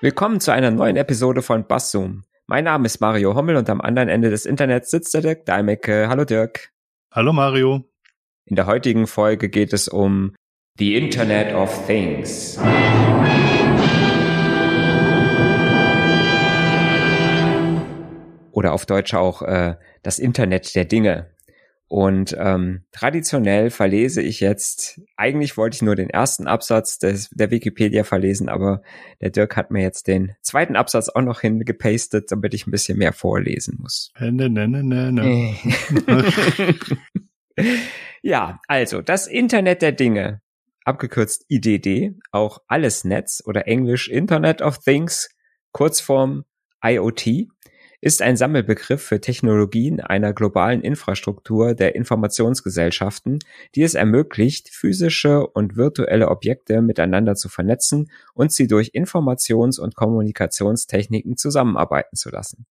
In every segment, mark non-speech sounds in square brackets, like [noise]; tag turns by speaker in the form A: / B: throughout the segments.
A: Willkommen zu einer neuen Episode von Basszoom. Mein Name ist Mario Hommel und am anderen Ende des Internets sitzt der Dirk Deimecke. Hallo Dirk.
B: Hallo Mario.
A: In der heutigen Folge geht es um The Internet of Things. Oder auf Deutsch auch äh, das Internet der Dinge. Und ähm, traditionell verlese ich jetzt, eigentlich wollte ich nur den ersten Absatz des, der Wikipedia verlesen, aber der Dirk hat mir jetzt den zweiten Absatz auch noch hingepastet, damit ich ein bisschen mehr vorlesen muss.
B: Ne, ne, ne, ne, ne. [laughs]
A: ja, also das Internet der Dinge, abgekürzt IDD, auch alles Netz oder Englisch Internet of Things, Kurzform IoT, ist ein Sammelbegriff für Technologien einer globalen Infrastruktur der Informationsgesellschaften, die es ermöglicht, physische und virtuelle Objekte miteinander zu vernetzen und sie durch Informations- und Kommunikationstechniken zusammenarbeiten zu lassen.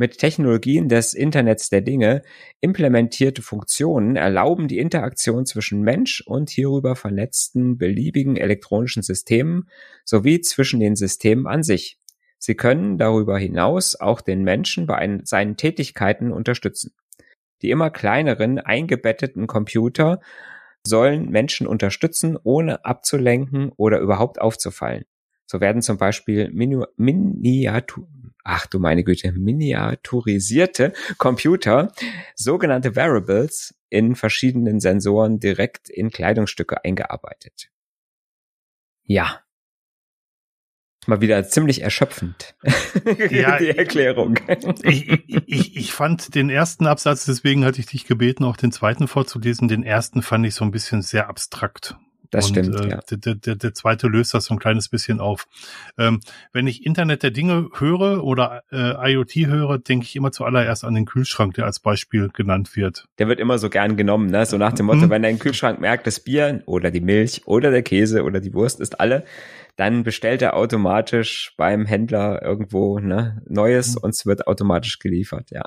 A: Mit Technologien des Internets der Dinge implementierte Funktionen erlauben die Interaktion zwischen Mensch und hierüber vernetzten beliebigen elektronischen Systemen sowie zwischen den Systemen an sich. Sie können darüber hinaus auch den Menschen bei einen, seinen Tätigkeiten unterstützen. Die immer kleineren eingebetteten Computer sollen Menschen unterstützen, ohne abzulenken oder überhaupt aufzufallen. So werden zum Beispiel Minu Miniatur ach du meine Güte, miniaturisierte Computer, sogenannte Variables, in verschiedenen Sensoren direkt in Kleidungsstücke eingearbeitet. Ja, mal wieder ziemlich erschöpfend. [laughs]
B: Ja, die Erklärung. Ich, ich, ich fand den ersten Absatz, deswegen hatte ich dich gebeten, auch den zweiten vorzulesen. Den ersten fand ich so ein bisschen sehr abstrakt.
A: Das und, stimmt. Äh,
B: ja. der, der, der zweite löst das so ein kleines bisschen auf. Ähm, wenn ich Internet der Dinge höre oder äh, IoT höre, denke ich immer zuallererst an den Kühlschrank, der als Beispiel genannt wird.
A: Der wird immer so gern genommen, ne? So nach dem Motto, mhm. wenn dein Kühlschrank merkt, das Bier oder die Milch oder der Käse oder die Wurst ist alle, dann bestellt er automatisch beim Händler irgendwo ne, Neues mhm. und es wird automatisch geliefert, ja.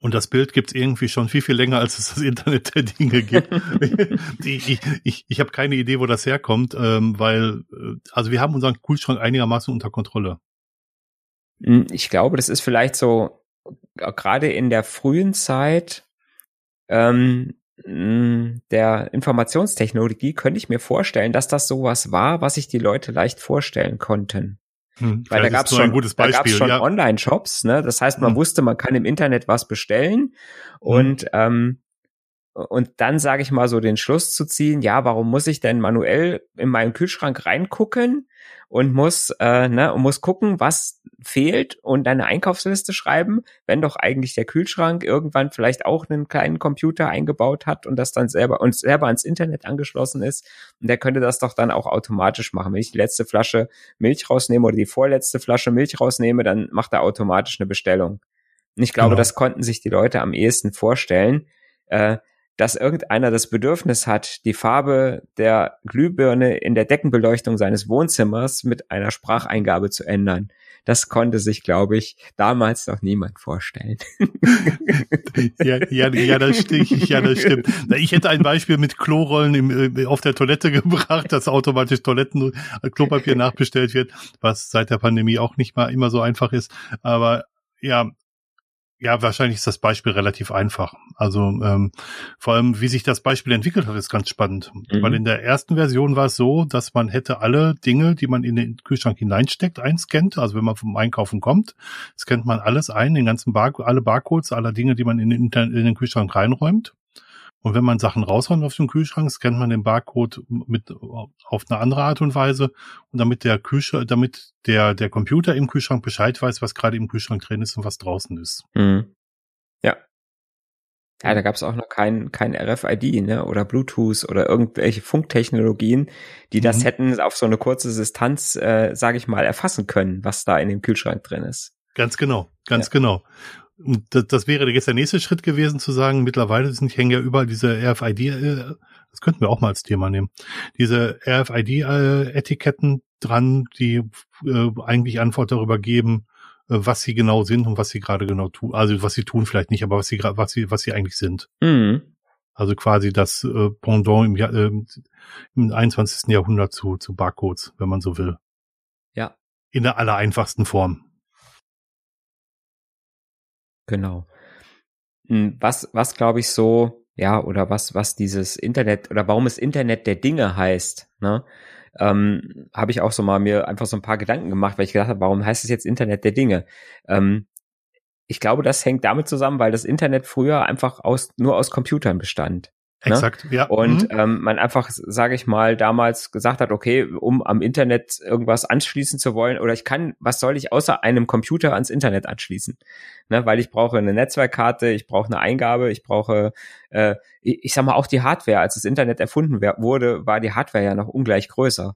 B: Und das Bild gibt's irgendwie schon viel, viel länger, als es das Internet der Dinge gibt. [laughs] ich ich, ich, habe keine Idee, wo das herkommt, ähm, weil, äh, also wir haben unseren Kühlschrank einigermaßen unter Kontrolle.
A: Hm, ich glaube, das ist vielleicht so, gerade in der frühen Zeit, ähm, der Informationstechnologie könnte ich mir vorstellen, dass das sowas war, was sich die Leute leicht vorstellen konnten. Hm, Weil da gab es schon, da gab's schon ja. Online-Shops, ne? Das heißt, man hm. wusste, man kann im Internet was bestellen hm. und ähm, und dann sage ich mal so den Schluss zu ziehen, ja, warum muss ich denn manuell in meinen Kühlschrank reingucken und muss äh, ne und muss gucken, was fehlt und eine Einkaufsliste schreiben, wenn doch eigentlich der Kühlschrank irgendwann vielleicht auch einen kleinen Computer eingebaut hat und das dann selber und selber ans Internet angeschlossen ist und der könnte das doch dann auch automatisch machen. Wenn ich die letzte Flasche Milch rausnehme oder die vorletzte Flasche Milch rausnehme, dann macht er automatisch eine Bestellung. Und ich glaube, genau. das konnten sich die Leute am ehesten vorstellen. Äh, dass irgendeiner das Bedürfnis hat, die Farbe der Glühbirne in der Deckenbeleuchtung seines Wohnzimmers mit einer Spracheingabe zu ändern. Das konnte sich, glaube ich, damals noch niemand vorstellen. [laughs]
B: ja, ja, ja, das stimmt. Ja, das stimmt. Ich hätte ein Beispiel mit Klorollen im, äh, auf der Toilette [laughs] gebracht, dass automatisch Toiletten äh, Klopapier nachbestellt wird, was seit der Pandemie auch nicht mal immer so einfach ist. Aber ja, ja, wahrscheinlich ist das Beispiel relativ einfach. Also ähm, vor allem, wie sich das Beispiel entwickelt hat, ist ganz spannend. Mhm. Weil in der ersten Version war es so, dass man hätte alle Dinge, die man in den Kühlschrank hineinsteckt, einscannt. Also wenn man vom Einkaufen kommt, scannt man alles ein, den ganzen Bar alle Barcodes aller Dinge, die man in den, in den Kühlschrank reinräumt. Und wenn man Sachen raushaut auf dem Kühlschrank, scannt man den Barcode mit auf eine andere Art und Weise und damit der Kühlschrank, damit der der Computer im Kühlschrank Bescheid weiß, was gerade im Kühlschrank drin ist und was draußen ist.
A: Mhm. Ja. Ja, da gab es auch noch kein, kein RFID, ne? Oder Bluetooth oder irgendwelche Funktechnologien, die das mhm. hätten auf so eine kurze Distanz, äh, sage ich mal, erfassen können, was da in dem Kühlschrank drin ist.
B: Ganz genau, ganz ja. genau. Und das, das wäre jetzt der nächste Schritt gewesen, zu sagen, mittlerweile sind hängen ja überall diese RFID, äh, das könnten wir auch mal als Thema nehmen, diese RFID-Etiketten dran, die äh, eigentlich Antwort darüber geben, äh, was sie genau sind und was sie gerade genau tun. Also was sie tun vielleicht nicht, aber was sie gerade, was sie, was sie eigentlich sind. Mhm. Also quasi das äh, Pendant im, Jahr, äh, im 21. Jahrhundert zu, zu Barcodes, wenn man so will.
A: Ja,
B: in der aller einfachsten Form.
A: Genau. Hm, was, was glaube ich so, ja, oder was, was dieses Internet oder warum es Internet der Dinge heißt, ne? Ähm, habe ich auch so mal mir einfach so ein paar Gedanken gemacht, weil ich gedacht habe, warum heißt es jetzt Internet der Dinge? Ähm, ich glaube, das hängt damit zusammen, weil das Internet früher einfach aus, nur aus Computern bestand.
B: Ne? Exakt,
A: ne? ja. Und mhm. ähm, man einfach, sage ich mal, damals gesagt hat, okay, um am Internet irgendwas anschließen zu wollen, oder ich kann, was soll ich außer einem Computer ans Internet anschließen? Ne? Weil ich brauche eine Netzwerkkarte, ich brauche eine Eingabe, ich brauche, äh, ich, ich sag mal, auch die Hardware. Als das Internet erfunden wurde, war die Hardware ja noch ungleich größer.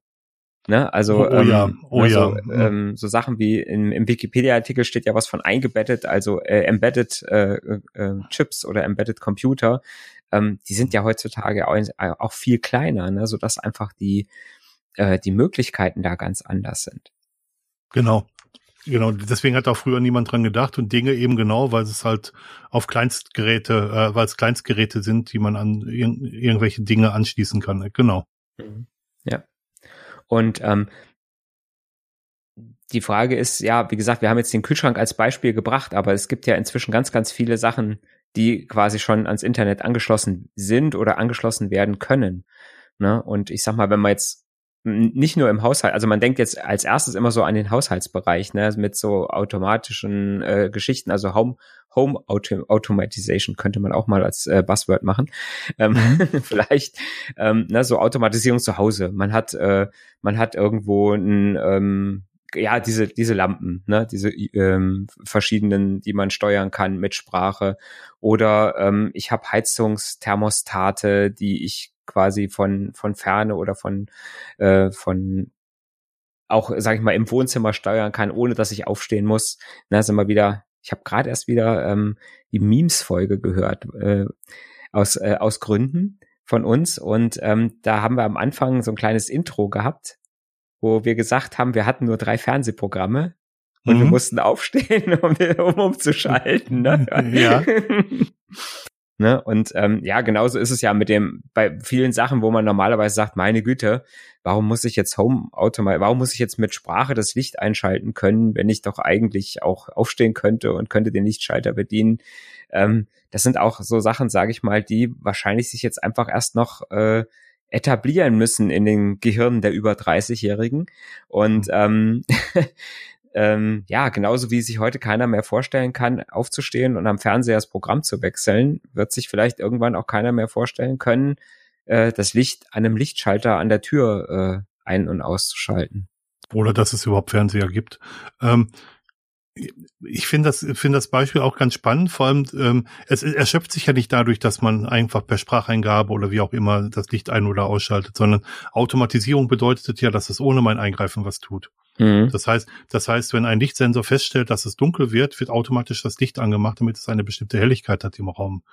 A: Ne? Also
B: oh, oh ähm, ja, oh
A: ne,
B: ja.
A: So, ähm, so Sachen wie in, im Wikipedia-Artikel steht ja was von eingebettet, also äh, embedded äh, äh, Chips oder embedded Computer ähm, die sind ja heutzutage auch, auch viel kleiner, ne, sodass einfach die, äh, die Möglichkeiten da ganz anders sind.
B: Genau. Genau, deswegen hat auch früher niemand dran gedacht und Dinge eben genau, weil es halt auf Kleinstgeräte, äh, weil es Kleinstgeräte sind, die man an ir irgendwelche Dinge anschließen kann. Genau.
A: Mhm. Ja. Und ähm, die Frage ist, ja, wie gesagt, wir haben jetzt den Kühlschrank als Beispiel gebracht, aber es gibt ja inzwischen ganz, ganz viele Sachen, die quasi schon ans Internet angeschlossen sind oder angeschlossen werden können. Ne? Und ich sag mal, wenn man jetzt nicht nur im Haushalt, also man denkt jetzt als erstes immer so an den Haushaltsbereich, ne, mit so automatischen äh, Geschichten, also Home Home Auto Automatization könnte man auch mal als äh, Buzzword machen. Ähm, mhm. [laughs] vielleicht ähm, ne, so Automatisierung zu Hause. Man hat äh, man hat irgendwo ein ähm, ja, diese, diese Lampen, ne, diese ähm, verschiedenen, die man steuern kann mit Sprache. Oder ähm, ich habe Heizungsthermostate, die ich quasi von, von Ferne oder von, äh, von auch, sag ich mal, im Wohnzimmer steuern kann, ohne dass ich aufstehen muss. Na, sind wir wieder, ich habe gerade erst wieder ähm, die Memes-Folge gehört, äh, aus, äh, aus Gründen von uns. Und ähm, da haben wir am Anfang so ein kleines Intro gehabt, wo wir gesagt haben, wir hatten nur drei Fernsehprogramme und mhm. wir mussten aufstehen, [laughs] um, um umzuschalten. Ne?
B: Ja. [laughs]
A: ne? Und ähm, ja, genauso ist es ja mit dem, bei vielen Sachen, wo man normalerweise sagt, meine Güte, warum muss ich jetzt Home Automat, warum muss ich jetzt mit Sprache das Licht einschalten können, wenn ich doch eigentlich auch aufstehen könnte und könnte den Lichtschalter bedienen. Ähm, das sind auch so Sachen, sage ich mal, die wahrscheinlich sich jetzt einfach erst noch äh, etablieren müssen in den Gehirnen der über 30-Jährigen. Und mhm. ähm, [laughs] ähm, ja, genauso wie sich heute keiner mehr vorstellen kann, aufzustehen und am Fernseher das Programm zu wechseln, wird sich vielleicht irgendwann auch keiner mehr vorstellen können, äh, das Licht an einem Lichtschalter an der Tür äh, ein- und auszuschalten.
B: Oder dass es überhaupt Fernseher gibt. Ähm, ich finde das, finde das Beispiel auch ganz spannend. Vor allem, ähm, es erschöpft sich ja nicht dadurch, dass man einfach per Spracheingabe oder wie auch immer das Licht ein- oder ausschaltet, sondern Automatisierung bedeutet ja, dass es ohne mein Eingreifen was tut. Mhm. Das heißt, das heißt, wenn ein Lichtsensor feststellt, dass es dunkel wird, wird automatisch das Licht angemacht, damit es eine bestimmte Helligkeit hat im Raum.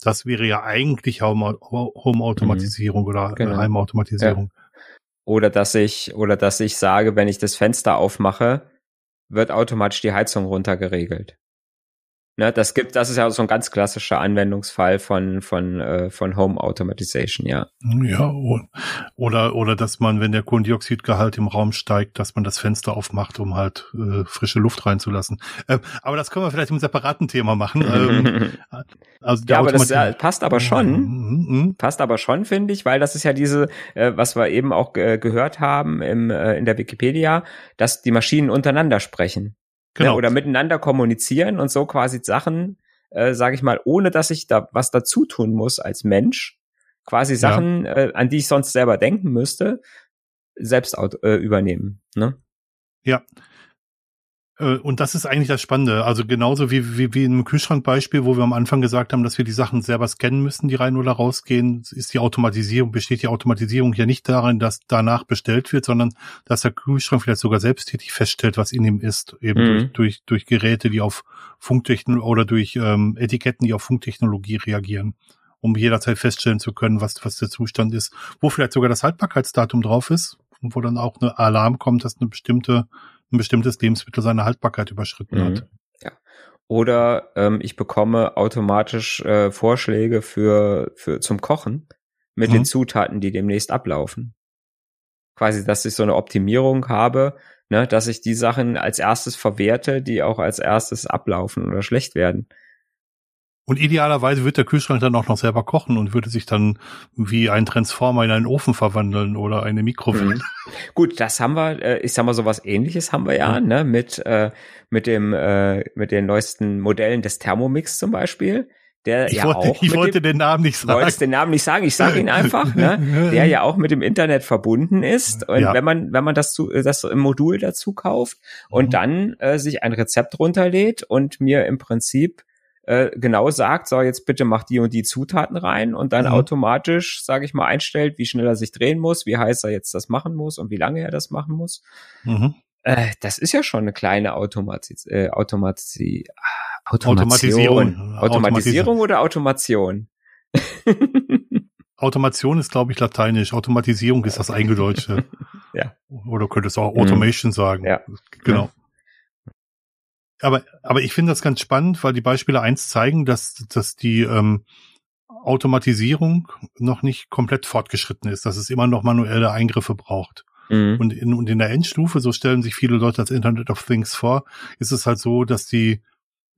B: Das wäre ja eigentlich Home-Automatisierung mhm. oder genau. Heimautomatisierung. Ja.
A: Oder dass ich, oder dass ich sage, wenn ich das Fenster aufmache, wird automatisch die Heizung runtergeregelt. Ne, das gibt, das ist ja so ein ganz klassischer Anwendungsfall von von äh, von Home Automatization, ja.
B: Ja, oder oder dass man, wenn der Kohlendioxidgehalt im Raum steigt, dass man das Fenster aufmacht, um halt äh, frische Luft reinzulassen. Äh, aber das können wir vielleicht im separaten Thema machen. ähm, [laughs]
A: also ja, aber das ja, passt aber schon, mhm, mhm. passt aber schon, finde ich, weil das ist ja diese, äh, was wir eben auch äh, gehört haben im äh, in der Wikipedia, dass die Maschinen untereinander sprechen. Ne, genau. Ja, oder miteinander kommunizieren und so quasi Sachen, äh, sage ich mal, ohne dass ich da was dazu tun muss als Mensch, quasi Sachen, ja. äh, an die ich sonst selber denken müsste, selbst äh, übernehmen. Ne?
B: Ja, und das ist eigentlich das Spannende. Also genauso wie, wie, wie im Kühlschrankbeispiel, wo wir am Anfang gesagt haben, dass wir die Sachen selber scannen müssen, die rein oder rausgehen, ist die Automatisierung, besteht die Automatisierung ja nicht darin, dass danach bestellt wird, sondern dass der Kühlschrank vielleicht sogar selbsttätig feststellt, was in ihm ist, eben mhm. durch, durch, durch Geräte, die auf Funktechnologie oder durch ähm, Etiketten, die auf Funktechnologie reagieren um jederzeit feststellen zu können, was, was der Zustand ist, wo vielleicht sogar das Haltbarkeitsdatum drauf ist und wo dann auch eine Alarm kommt, dass eine bestimmte ein bestimmtes Lebensmittel seine Haltbarkeit überschritten mhm. hat.
A: Ja. Oder ähm, ich bekomme automatisch äh, Vorschläge für, für zum Kochen mit mhm. den Zutaten, die demnächst ablaufen. quasi, dass ich so eine Optimierung habe, ne, dass ich die Sachen als erstes verwerte, die auch als erstes ablaufen oder schlecht werden.
B: Und idealerweise wird der Kühlschrank dann auch noch selber kochen und würde sich dann wie ein Transformer in einen Ofen verwandeln oder eine Mikrowelle. Mhm.
A: Gut, das haben wir, äh, ich sag mal, sowas ähnliches haben wir ja, ja. ne, mit, äh, mit dem, äh, mit den neuesten Modellen des Thermomix zum Beispiel. Der
B: ich
A: ja
B: wollte,
A: auch
B: ich wollte den Namen nicht sagen.
A: Wolltest den Namen nicht sagen, ich sage ihn [laughs] einfach, ne? Der ja auch mit dem Internet verbunden ist. Und ja. wenn man, wenn man das zu, das im Modul dazu kauft und mhm. dann äh, sich ein Rezept runterlädt und mir im Prinzip äh, genau sagt, so jetzt bitte mach die und die Zutaten rein und dann mhm. automatisch, sage ich mal, einstellt, wie schnell er sich drehen muss, wie heiß er jetzt das machen muss und wie lange er das machen muss. Mhm. Äh, das ist ja schon eine kleine Automatis äh, Automati Automation. Automatisierung. Automatisierung oder Automation? [laughs]
B: Automation ist, glaube ich, lateinisch. Automatisierung ist das Eingedeutsche. [laughs]
A: ja.
B: Oder könntest du auch Automation mhm. sagen.
A: Ja.
B: Genau. Aber, aber ich finde das ganz spannend, weil die Beispiele eins zeigen, dass, dass die ähm, Automatisierung noch nicht komplett fortgeschritten ist, dass es immer noch manuelle Eingriffe braucht. Mhm. Und, in, und in der Endstufe, so stellen sich viele Leute als Internet of Things vor, ist es halt so, dass die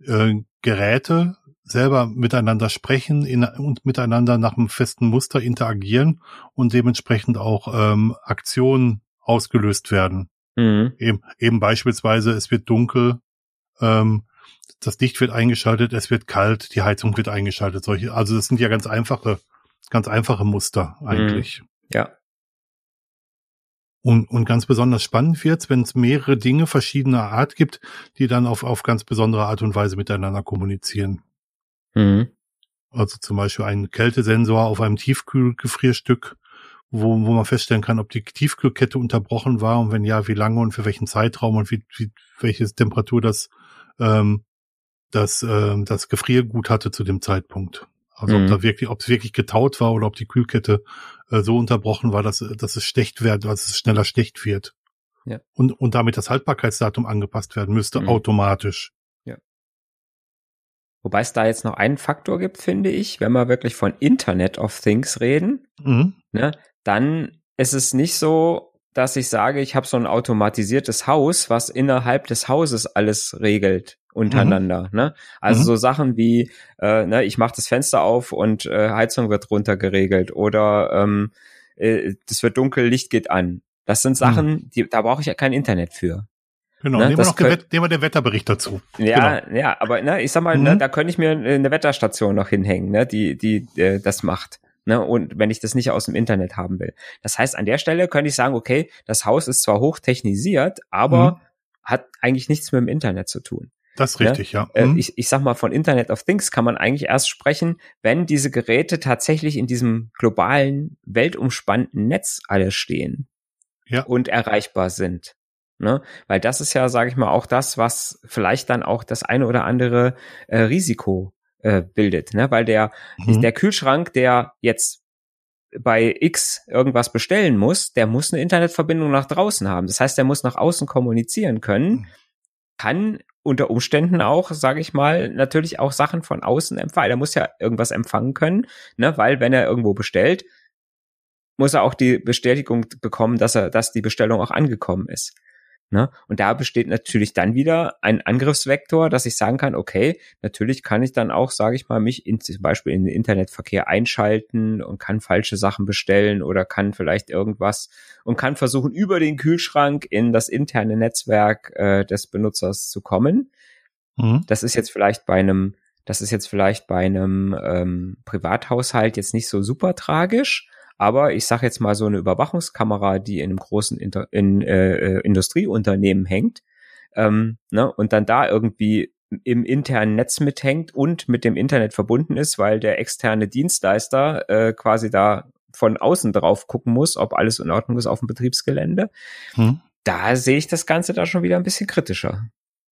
B: äh, Geräte selber miteinander sprechen in, und miteinander nach einem festen Muster interagieren und dementsprechend auch ähm, Aktionen ausgelöst werden. Mhm. Eben, eben beispielsweise, es wird dunkel, ähm, das Licht wird eingeschaltet, es wird kalt, die Heizung wird eingeschaltet. Solche, also das sind ja ganz einfache, ganz einfache Muster eigentlich. Mhm.
A: Ja.
B: Und, und ganz besonders spannend wird's, wenn es mehrere Dinge verschiedener Art gibt, die dann auf, auf ganz besondere Art und Weise miteinander kommunizieren. Mhm. Also zum Beispiel ein Kältesensor auf einem Tiefkühlgefrierstück, wo, wo man feststellen kann, ob die Tiefkühlkette unterbrochen war und wenn ja, wie lange und für welchen Zeitraum und wie, wie welche Temperatur das ähm, das, ähm, das Gefriergut hatte zu dem Zeitpunkt. Also mhm. ob da wirklich, ob es wirklich getaut war oder ob die Kühlkette äh, so unterbrochen war, dass, dass es stecht wird, dass es schneller stecht wird. Ja. Und, und damit das Haltbarkeitsdatum angepasst werden müsste, mhm. automatisch.
A: Ja. Wobei es da jetzt noch einen Faktor gibt, finde ich, wenn wir wirklich von Internet of Things reden, mhm. ne, dann ist es nicht so, dass ich sage, ich habe so ein automatisiertes Haus, was innerhalb des Hauses alles regelt untereinander. Mhm. Ne? Also mhm. so Sachen wie, äh, ne, ich mache das Fenster auf und äh, Heizung wird runter geregelt oder ähm, äh, das wird dunkel, Licht geht an. Das sind Sachen, mhm. die, da brauche ich ja kein Internet für.
B: Genau, ne, nehmen, wir noch könnt, nehmen wir den Wetterbericht dazu.
A: Ja, genau. ja, aber ne, ich sag mal, ne, mhm. ne, da könnte ich mir eine Wetterstation noch hinhängen, ne, die, die äh, das macht. Ne, und wenn ich das nicht aus dem Internet haben will. Das heißt, an der Stelle könnte ich sagen, okay, das Haus ist zwar hochtechnisiert, aber mhm. hat eigentlich nichts mit dem Internet zu tun.
B: Das ist richtig,
A: ja. ja. Mhm. Ich, ich sag mal, von Internet of Things kann man eigentlich erst sprechen, wenn diese Geräte tatsächlich in diesem globalen, weltumspannenden Netz alle stehen ja. und erreichbar sind. Ne? Weil das ist ja, sage ich mal, auch das, was vielleicht dann auch das eine oder andere äh, Risiko äh, bildet, ne? Weil der, mhm. der Kühlschrank, der jetzt bei X irgendwas bestellen muss, der muss eine Internetverbindung nach draußen haben. Das heißt, der muss nach außen kommunizieren können, mhm. kann unter Umständen auch, sage ich mal, natürlich auch Sachen von außen empfangen. Er muss ja irgendwas empfangen können, ne? weil wenn er irgendwo bestellt, muss er auch die Bestätigung bekommen, dass er, dass die Bestellung auch angekommen ist. Ne? Und da besteht natürlich dann wieder ein Angriffsvektor, dass ich sagen kann, okay, natürlich kann ich dann auch, sage ich mal, mich in, zum Beispiel in den Internetverkehr einschalten und kann falsche Sachen bestellen oder kann vielleicht irgendwas und kann versuchen, über den Kühlschrank in das interne Netzwerk äh, des Benutzers zu kommen. Mhm. Das ist jetzt vielleicht bei einem, das ist jetzt vielleicht bei einem ähm, Privathaushalt jetzt nicht so super tragisch. Aber ich sage jetzt mal so eine Überwachungskamera, die in einem großen Inter in, äh, äh, Industrieunternehmen hängt ähm, ne, und dann da irgendwie im internen Netz mithängt und mit dem Internet verbunden ist, weil der externe Dienstleister äh, quasi da von außen drauf gucken muss, ob alles in Ordnung ist auf dem Betriebsgelände. Hm. Da sehe ich das Ganze da schon wieder ein bisschen kritischer.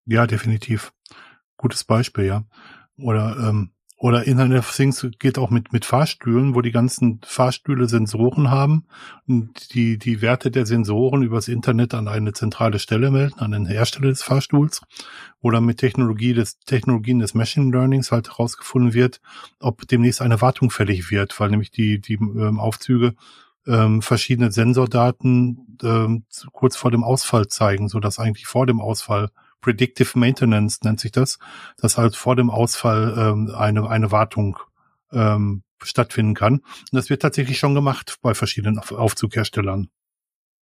B: Ja, definitiv. Gutes Beispiel, ja. Oder ähm, oder Internet of Things geht auch mit, mit Fahrstühlen, wo die ganzen Fahrstühle Sensoren haben und die, die Werte der Sensoren übers Internet an eine zentrale Stelle melden, an den Hersteller des Fahrstuhls. Oder mit Technologie des, Technologien des Machine Learnings halt herausgefunden wird, ob demnächst eine Wartung fällig wird, weil nämlich die, die ähm, Aufzüge ähm, verschiedene Sensordaten ähm, kurz vor dem Ausfall zeigen, so dass eigentlich vor dem Ausfall Predictive Maintenance nennt sich das, dass halt vor dem Ausfall ähm, eine eine Wartung ähm, stattfinden kann. Und das wird tatsächlich schon gemacht bei verschiedenen Aufzugherstellern.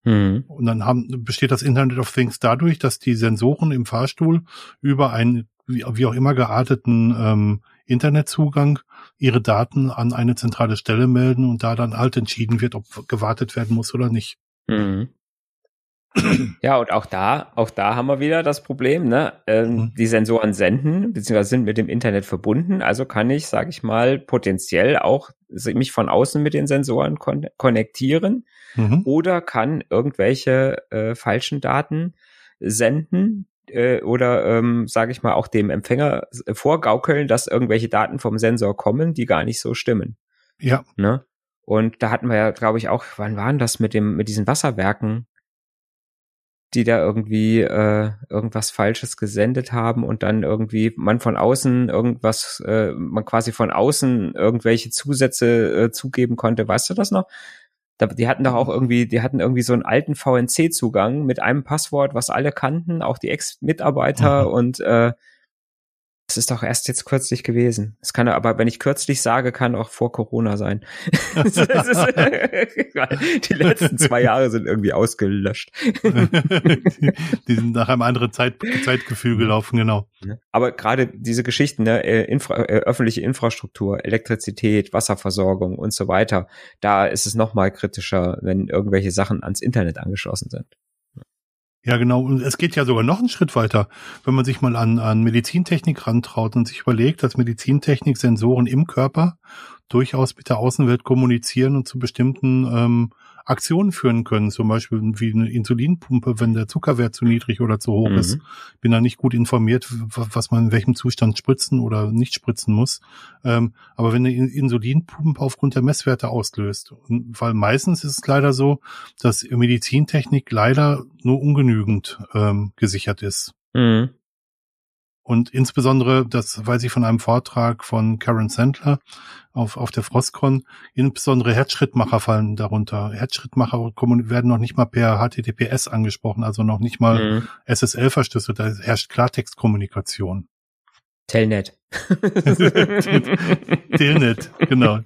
B: Mhm. Und dann haben, besteht das Internet of Things dadurch, dass die Sensoren im Fahrstuhl über einen wie, wie auch immer gearteten ähm, Internetzugang ihre Daten an eine zentrale Stelle melden und da dann halt entschieden wird, ob gewartet werden muss oder nicht. Mhm.
A: Ja, und auch da, auch da haben wir wieder das Problem, ne? Ähm, mhm. Die Sensoren senden, beziehungsweise sind mit dem Internet verbunden, also kann ich, sage ich mal, potenziell auch mich von außen mit den Sensoren kon konnektieren mhm. oder kann irgendwelche äh, falschen Daten senden, äh, oder ähm, sage ich mal auch dem Empfänger vorgaukeln, dass irgendwelche Daten vom Sensor kommen, die gar nicht so stimmen.
B: Ja.
A: Ne? Und da hatten wir ja, glaube ich, auch, wann waren das mit dem, mit diesen Wasserwerken, die da irgendwie äh, irgendwas Falsches gesendet haben und dann irgendwie man von außen irgendwas, äh, man quasi von außen irgendwelche Zusätze äh, zugeben konnte. Weißt du das noch? die hatten doch auch irgendwie, die hatten irgendwie so einen alten VNC-Zugang mit einem Passwort, was alle kannten, auch die Ex-Mitarbeiter mhm. und äh, das ist doch erst jetzt kürzlich gewesen. Es kann aber, wenn ich kürzlich sage, kann auch vor Corona sein. [laughs] ist, die letzten zwei Jahre sind irgendwie ausgelöscht.
B: die sind nach einem anderen Zeit, Zeitgefühl gelaufen, genau.
A: Aber gerade diese Geschichten, ne, äh, Infra, äh, öffentliche Infrastruktur, Elektrizität, Wasserversorgung und so weiter, da ist es noch mal kritischer, wenn irgendwelche Sachen ans Internet angeschlossen sind.
B: Ja, genau. Und es geht ja sogar noch einen Schritt weiter. Wenn man sich mal an, an Medizintechnik rantraut und sich überlegt, dass Medizintechnik Sensoren im Körper durchaus mit der Außenwelt kommunizieren und zu bestimmten ähm, Aktionen führen können, zum Beispiel wie eine Insulinpumpe, wenn der Zuckerwert zu niedrig oder zu hoch mhm. ist. Bin da nicht gut informiert, was man in welchem Zustand spritzen oder nicht spritzen muss. Ähm, aber wenn eine Insulinpumpe aufgrund der Messwerte auslöst, weil meistens ist es leider so, dass Medizintechnik leider nur ungenügend ähm, gesichert ist. Mhm. Und insbesondere, das weiß ich von einem Vortrag von Karen Sandler auf, auf der Frostcon, insbesondere Herzschrittmacher fallen darunter. Herzschrittmacher werden noch nicht mal per HTTPS angesprochen, also noch nicht mal mhm. SSL-Verschlüsselt, da herrscht Klartextkommunikation.
A: Telnet. [laughs]
B: Telnet, genau.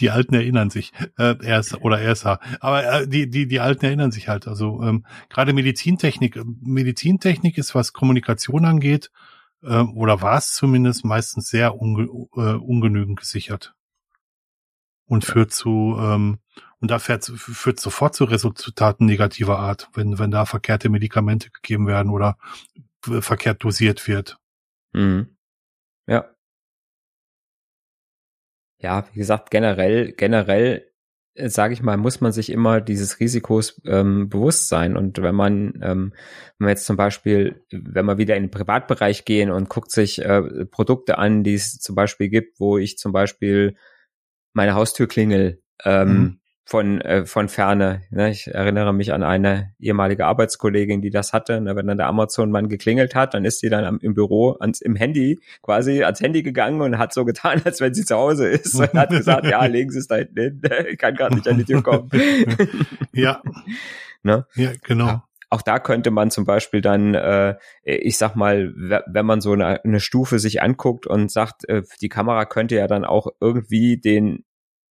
B: Die Alten erinnern sich. Äh, RS oder RSH. Aber äh, die, die, die Alten erinnern sich halt. Also ähm, gerade Medizintechnik. Medizintechnik ist, was Kommunikation angeht, äh, oder war es zumindest meistens sehr unge äh, ungenügend gesichert. Und führt zu, ähm, und da fährt, führt sofort zu Resultaten negativer Art, wenn, wenn da verkehrte Medikamente gegeben werden oder verkehrt dosiert wird.
A: Mhm. Ja. Ja, wie gesagt, generell, generell sage ich mal, muss man sich immer dieses Risikos ähm, bewusst sein. Und wenn man, ähm, wenn man jetzt zum Beispiel, wenn wir wieder in den Privatbereich gehen und guckt sich äh, Produkte an, die es zum Beispiel gibt, wo ich zum Beispiel meine Haustürklingel ähm, mhm von, äh, von Ferne. Ne? Ich erinnere mich an eine ehemalige Arbeitskollegin, die das hatte. Ne? Wenn dann der Amazon-Mann geklingelt hat, dann ist sie dann am, im Büro ans, im Handy quasi ans Handy gegangen und hat so getan, [laughs] als wenn sie zu Hause ist und hat gesagt, ja, [laughs] legen Sie es da hinten hin. Ich kann gar nicht an die Tür kommen. [laughs]
B: ja. Ne? Ja, genau. Ja
A: auch da könnte man zum Beispiel dann, äh, ich sag mal, wenn man so eine, eine Stufe sich anguckt und sagt, äh, die Kamera könnte ja dann auch irgendwie den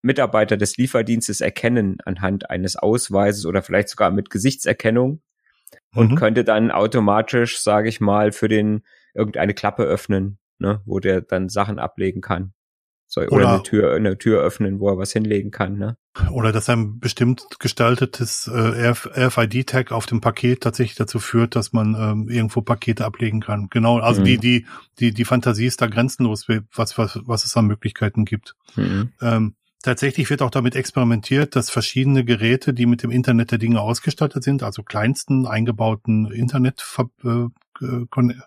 A: Mitarbeiter des Lieferdienstes erkennen anhand eines Ausweises oder vielleicht sogar mit Gesichtserkennung und mhm. könnte dann automatisch, sage ich mal, für den irgendeine Klappe öffnen, ne, wo der dann Sachen ablegen kann. So, oder, oder eine Tür, eine Tür öffnen, wo er was hinlegen kann, ne?
B: Oder dass ein bestimmt gestaltetes äh, RFID-Tag auf dem Paket tatsächlich dazu führt, dass man ähm, irgendwo Pakete ablegen kann. Genau, also mhm. die, die, die, die Fantasie ist da grenzenlos, was, was, was es an Möglichkeiten gibt. Mhm. Ähm, Tatsächlich wird auch damit experimentiert, dass verschiedene Geräte, die mit dem Internet der Dinge ausgestattet sind, also kleinsten eingebauten Internet, äh,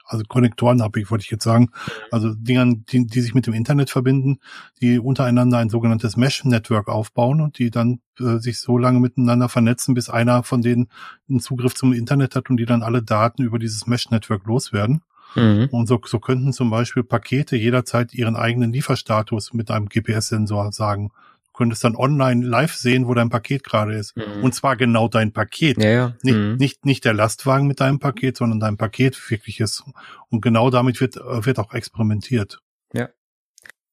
B: also Konnektoren habe ich, wollte ich jetzt sagen, also Dingern, die, die sich mit dem Internet verbinden, die untereinander ein sogenanntes Mesh-Network aufbauen und die dann äh, sich so lange miteinander vernetzen, bis einer von denen einen Zugriff zum Internet hat und die dann alle Daten über dieses Mesh-Network loswerden. Mhm. Und so, so könnten zum Beispiel Pakete jederzeit ihren eigenen Lieferstatus mit einem GPS-Sensor sagen. Du könntest dann online live sehen, wo dein Paket gerade ist. Mhm. Und zwar genau dein Paket.
A: Ja, ja.
B: Nicht,
A: mhm.
B: nicht, nicht der Lastwagen mit deinem Paket, sondern dein Paket wirklich ist. Und genau damit wird, wird auch experimentiert.
A: Ja.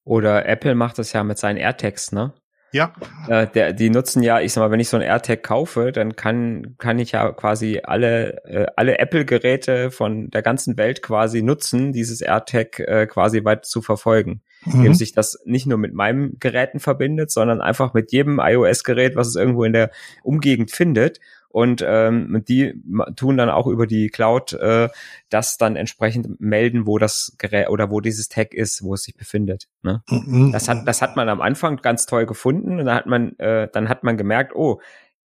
A: Oder Apple macht das ja mit seinen AirTags, ne?
B: Ja.
A: Äh, der, die nutzen ja, ich sag mal, wenn ich so ein AirTag kaufe, dann kann, kann ich ja quasi alle, äh, alle Apple-Geräte von der ganzen Welt quasi nutzen, dieses AirTag äh, quasi weit zu verfolgen. Mhm. Indem sich das nicht nur mit meinem Geräten verbindet, sondern einfach mit jedem iOS-Gerät, was es irgendwo in der Umgegend findet und ähm, die tun dann auch über die Cloud äh, das dann entsprechend melden, wo das Gerät oder wo dieses Tag ist, wo es sich befindet. Ne? Mhm. Das hat das hat man am Anfang ganz toll gefunden und dann hat man äh, dann hat man gemerkt, oh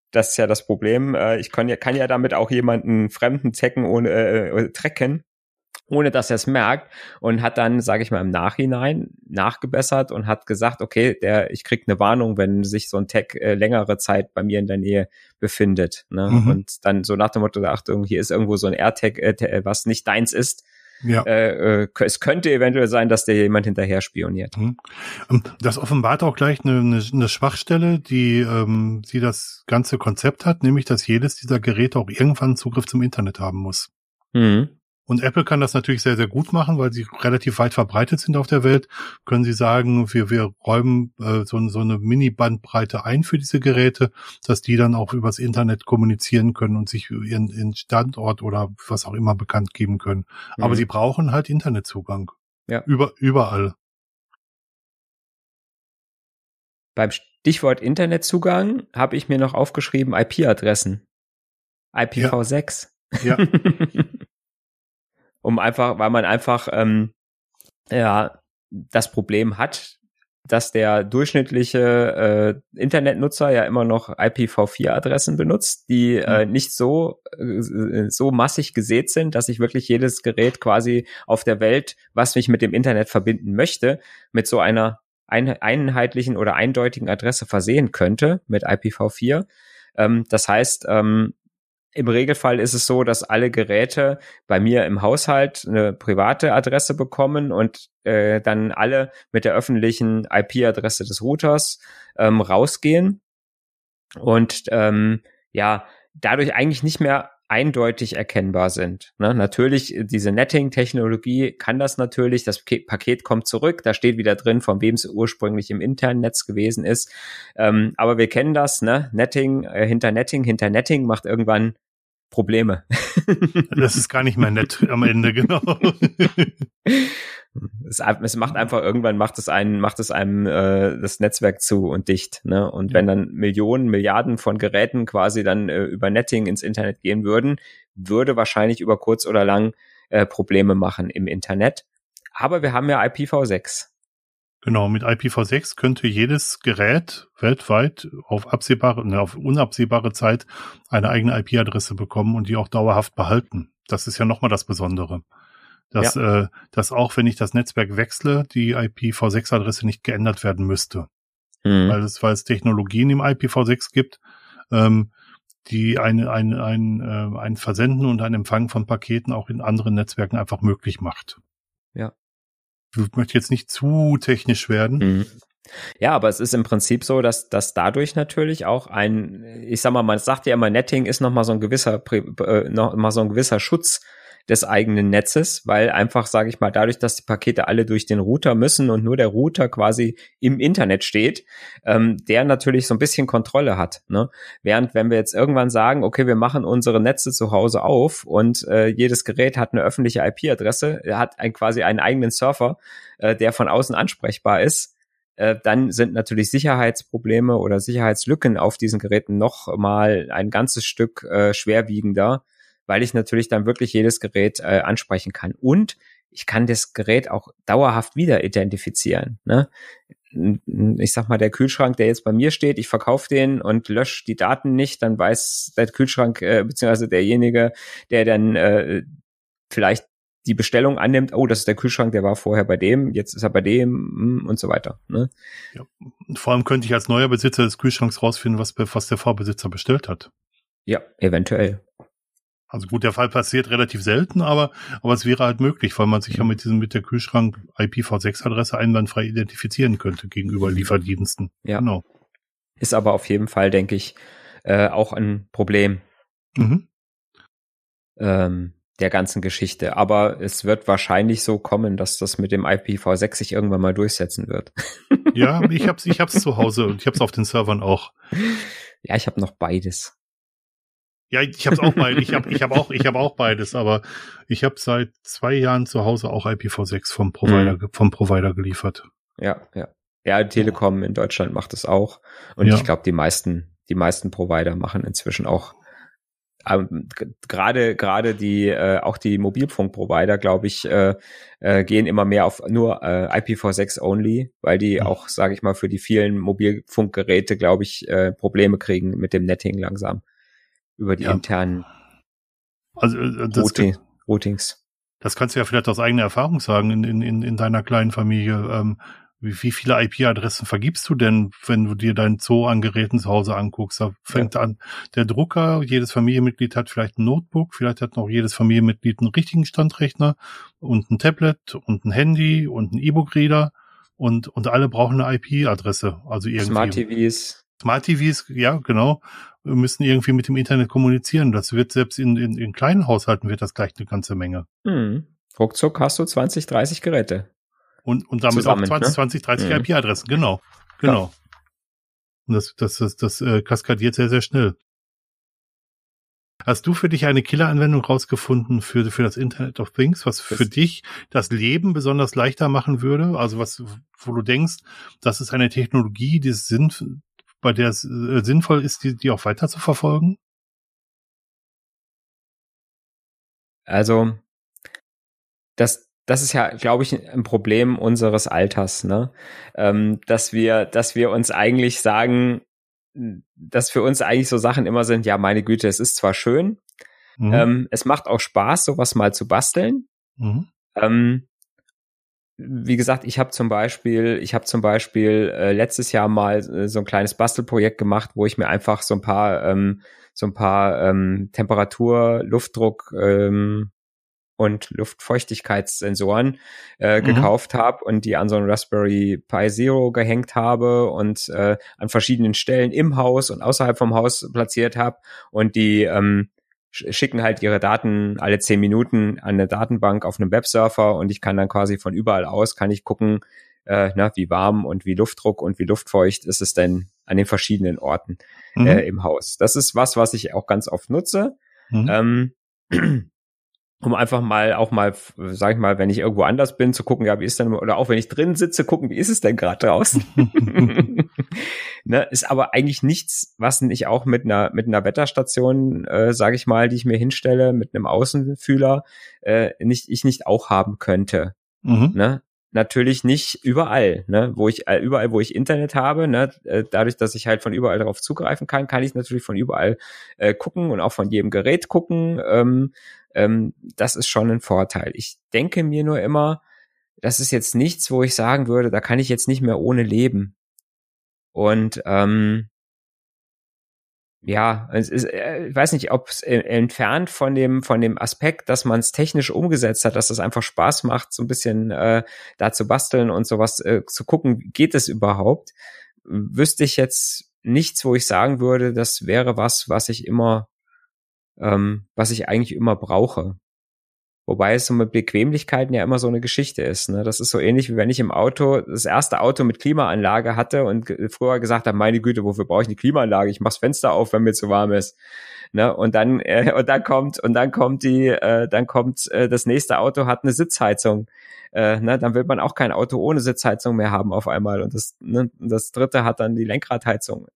A: das ist ja das Problem. Äh, ich kann ja, kann ja damit auch jemanden Fremden tecken ohne äh, äh trecken ohne dass er es merkt und hat dann, sage ich mal, im Nachhinein nachgebessert und hat gesagt, okay, der, ich krieg eine Warnung, wenn sich so ein Tag äh, längere Zeit bei mir in der Nähe befindet. Ne? Mhm. Und dann so nach dem Motto, Achtung, hier ist irgendwo so ein AirTag, äh, was nicht deins ist. Ja. Äh, äh, es könnte eventuell sein, dass dir jemand hinterher spioniert. Mhm.
B: Ähm, das offenbart auch gleich eine, eine, eine Schwachstelle, die, ähm, die das ganze Konzept hat, nämlich dass jedes dieser Geräte auch irgendwann Zugriff zum Internet haben muss. Mhm. Und Apple kann das natürlich sehr, sehr gut machen, weil sie relativ weit verbreitet sind auf der Welt. Können sie sagen, wir, wir räumen äh, so, so eine Mini-Bandbreite ein für diese Geräte, dass die dann auch übers Internet kommunizieren können und sich ihren, ihren Standort oder was auch immer bekannt geben können. Mhm. Aber sie brauchen halt Internetzugang. Ja. Über, überall.
A: Beim Stichwort Internetzugang habe ich mir noch aufgeschrieben IP-Adressen. IPv6. Ja. ja. [laughs] um einfach, weil man einfach ähm, ja das Problem hat, dass der durchschnittliche äh, Internetnutzer ja immer noch IPv4-Adressen benutzt, die mhm. äh, nicht so äh, so massig gesät sind, dass ich wirklich jedes Gerät quasi auf der Welt, was mich mit dem Internet verbinden möchte, mit so einer ein, einheitlichen oder eindeutigen Adresse versehen könnte mit IPv4. Ähm, das heißt, ähm, im Regelfall ist es so, dass alle Geräte bei mir im Haushalt eine private Adresse bekommen und äh, dann alle mit der öffentlichen IP-Adresse des Routers ähm, rausgehen. Und ähm, ja dadurch eigentlich nicht mehr eindeutig erkennbar sind. Ne? Natürlich, diese Netting-Technologie kann das natürlich. Das Paket kommt zurück, da steht wieder drin, von wem es ursprünglich im internen Netz gewesen ist. Ähm, aber wir kennen das, ne? Netting äh, hinter Netting hinter Netting macht irgendwann Probleme. [laughs]
B: das ist gar nicht mehr nett am Ende, genau. [laughs]
A: es, es, macht einfach irgendwann macht es einen macht es einem äh, das Netzwerk zu und dicht ne und ja. wenn dann Millionen Milliarden von Geräten quasi dann äh, über Netting ins Internet gehen würden würde wahrscheinlich über kurz oder lang äh, Probleme machen im Internet aber wir haben ja IPv6
B: Genau, mit IPv6 könnte jedes Gerät weltweit auf absehbare, ne, auf unabsehbare Zeit eine eigene IP-Adresse bekommen und die auch dauerhaft behalten. Das ist ja nochmal das Besondere. Dass, ja. äh, dass auch wenn ich das Netzwerk wechsle, die IPv6-Adresse nicht geändert werden müsste. Mhm. Weil es, weil es Technologien im IPv6 gibt, ähm, die ein, ein, ein, äh, ein Versenden und ein Empfangen von Paketen auch in anderen Netzwerken einfach möglich macht. Möchte jetzt nicht zu technisch werden. Mhm.
A: Ja, aber es ist im Prinzip so, dass, dass dadurch natürlich auch ein, ich sag mal, man sagt ja immer, Netting ist nochmal so ein gewisser, äh, noch mal so ein gewisser Schutz des eigenen Netzes, weil einfach, sage ich mal, dadurch, dass die Pakete alle durch den Router müssen und nur der Router quasi im Internet steht, ähm, der natürlich so ein bisschen Kontrolle hat. Ne? Während wenn wir jetzt irgendwann sagen, okay, wir machen unsere Netze zu Hause auf und äh, jedes Gerät hat eine öffentliche IP-Adresse, hat ein, quasi einen eigenen Surfer, äh, der von außen ansprechbar ist, äh, dann sind natürlich Sicherheitsprobleme oder Sicherheitslücken auf diesen Geräten noch mal ein ganzes Stück äh, schwerwiegender weil ich natürlich dann wirklich jedes Gerät äh, ansprechen kann. Und ich kann das Gerät auch dauerhaft wieder identifizieren. Ne? Ich sag mal, der Kühlschrank, der jetzt bei mir steht, ich verkaufe den und lösche die Daten nicht, dann weiß der Kühlschrank äh, beziehungsweise derjenige, der dann äh, vielleicht die Bestellung annimmt, oh, das ist der Kühlschrank, der war vorher bei dem, jetzt ist er bei dem hm, und so weiter. Ne?
B: Ja. Vor allem könnte ich als neuer Besitzer des Kühlschranks rausfinden, was, was der Vorbesitzer bestellt hat.
A: Ja, eventuell.
B: Also gut, der Fall passiert relativ selten, aber, aber es wäre halt möglich, weil man sich ja mit diesem, mit der Kühlschrank IPv6-Adresse einwandfrei identifizieren könnte gegenüber Lieferdiensten.
A: Ja. Genau. Ist aber auf jeden Fall, denke ich, äh, auch ein Problem mhm. ähm, der ganzen Geschichte. Aber es wird wahrscheinlich so kommen, dass das mit dem IPv6 sich irgendwann mal durchsetzen wird.
B: Ja, ich hab's, ich hab's [laughs] zu Hause und ich hab's auf den Servern auch.
A: Ja, ich habe noch beides.
B: Ja, ich habe auch beides. Ich habe ich hab auch, ich habe auch beides, aber ich habe seit zwei Jahren zu Hause auch IPv6 vom Provider, mhm. vom Provider geliefert.
A: Ja, ja. Ja, Telekom in Deutschland macht es auch. Und ja. ich glaube, die meisten, die meisten Provider machen inzwischen auch ähm, gerade gerade die äh, auch die Mobilfunkprovider, glaube ich, äh, äh, gehen immer mehr auf nur äh, IPv6 only, weil die mhm. auch, sage ich mal, für die vielen Mobilfunkgeräte, glaube ich, äh, Probleme kriegen mit dem Netting langsam über die ja. internen
B: also, äh, das, Routing, Routings. Das kannst du ja vielleicht aus eigener Erfahrung sagen in, in, in deiner kleinen Familie. Ähm, wie, wie viele IP-Adressen vergibst du denn, wenn du dir dein Zoo an Geräten zu Hause anguckst? Da fängt ja. an, der Drucker, jedes Familienmitglied hat vielleicht ein Notebook, vielleicht hat noch jedes Familienmitglied einen richtigen Standrechner und ein Tablet und ein Handy und ein E-Book-Reader und, und alle brauchen eine IP-Adresse. Also irgendwie.
A: Smart TVs.
B: Smart TVs, ja, genau müssen irgendwie mit dem Internet kommunizieren. Das wird selbst in, in, in kleinen Haushalten wird das gleich eine ganze Menge.
A: Hm. Ruckzuck hast du 20, 30 Geräte.
B: Und, und damit Zusammen, auch 20, ne? 20, 30 mhm. IP-Adressen, genau. Genau. Ja. Und das, das, das, das äh, kaskadiert sehr, sehr schnell. Hast du für dich eine Killer-Anwendung rausgefunden für, für das Internet of Things, was für das dich das Leben besonders leichter machen würde? Also was, wo du denkst, das ist eine Technologie, die es Sinn, bei der es äh, sinnvoll ist, die, die auch weiter zu verfolgen?
A: Also, das, das ist ja, glaube ich, ein Problem unseres Alters, ne? Ähm, dass wir, dass wir uns eigentlich sagen, dass für uns eigentlich so Sachen immer sind, ja, meine Güte, es ist zwar schön, mhm. ähm, es macht auch Spaß, sowas mal zu basteln. Mhm. Ähm, wie gesagt, ich habe zum Beispiel, ich habe zum Beispiel äh, letztes Jahr mal äh, so ein kleines Bastelprojekt gemacht, wo ich mir einfach so ein paar, ähm, so ein paar ähm, Temperatur, Luftdruck ähm, und Luftfeuchtigkeitssensoren äh, mhm. gekauft habe und die an so einen Raspberry Pi Zero gehängt habe und äh, an verschiedenen Stellen im Haus und außerhalb vom Haus platziert habe und die ähm, schicken halt ihre Daten alle zehn Minuten an eine Datenbank auf einem Websurfer und ich kann dann quasi von überall aus, kann ich gucken, äh, na, wie warm und wie Luftdruck und wie luftfeucht ist es denn an den verschiedenen Orten mhm. äh, im Haus. Das ist was, was ich auch ganz oft nutze. Mhm. Ähm, [clears throat] um einfach mal auch mal, sag ich mal, wenn ich irgendwo anders bin, zu gucken, ja, wie ist denn, oder auch wenn ich drin sitze, gucken, wie ist es denn gerade draußen? [laughs] [laughs] ne, ist aber eigentlich nichts, was ich auch mit einer mit einer Wetterstation, äh, sage ich mal, die ich mir hinstelle, mit einem Außenfühler, äh, nicht ich nicht auch haben könnte. Mhm. Ne? Natürlich nicht überall, ne? wo ich äh, überall, wo ich Internet habe, ne? Äh, dadurch, dass ich halt von überall darauf zugreifen kann, kann ich natürlich von überall äh, gucken und auch von jedem Gerät gucken. Ähm, ähm, das ist schon ein Vorteil. Ich denke mir nur immer, das ist jetzt nichts, wo ich sagen würde, da kann ich jetzt nicht mehr ohne leben. Und ähm, ja, es ist, äh, ich weiß nicht, ob es entfernt von dem von dem Aspekt, dass man es technisch umgesetzt hat, dass es einfach Spaß macht, so ein bisschen äh, da zu basteln und sowas äh, zu gucken, geht es überhaupt? Wüsste ich jetzt nichts, wo ich sagen würde, das wäre was, was ich immer ähm, was ich eigentlich immer brauche. Wobei es so mit Bequemlichkeiten ja immer so eine Geschichte ist. Ne? Das ist so ähnlich wie wenn ich im Auto das erste Auto mit Klimaanlage hatte und früher gesagt habe, meine Güte, wofür brauche ich eine Klimaanlage? Ich mach's Fenster auf, wenn mir zu warm ist. Ne? Und dann äh, und dann kommt und dann kommt die äh, dann kommt äh, das nächste Auto hat eine Sitzheizung. Äh, ne? Dann will man auch kein Auto ohne Sitzheizung mehr haben auf einmal. Und das ne? das dritte hat dann die Lenkradheizung.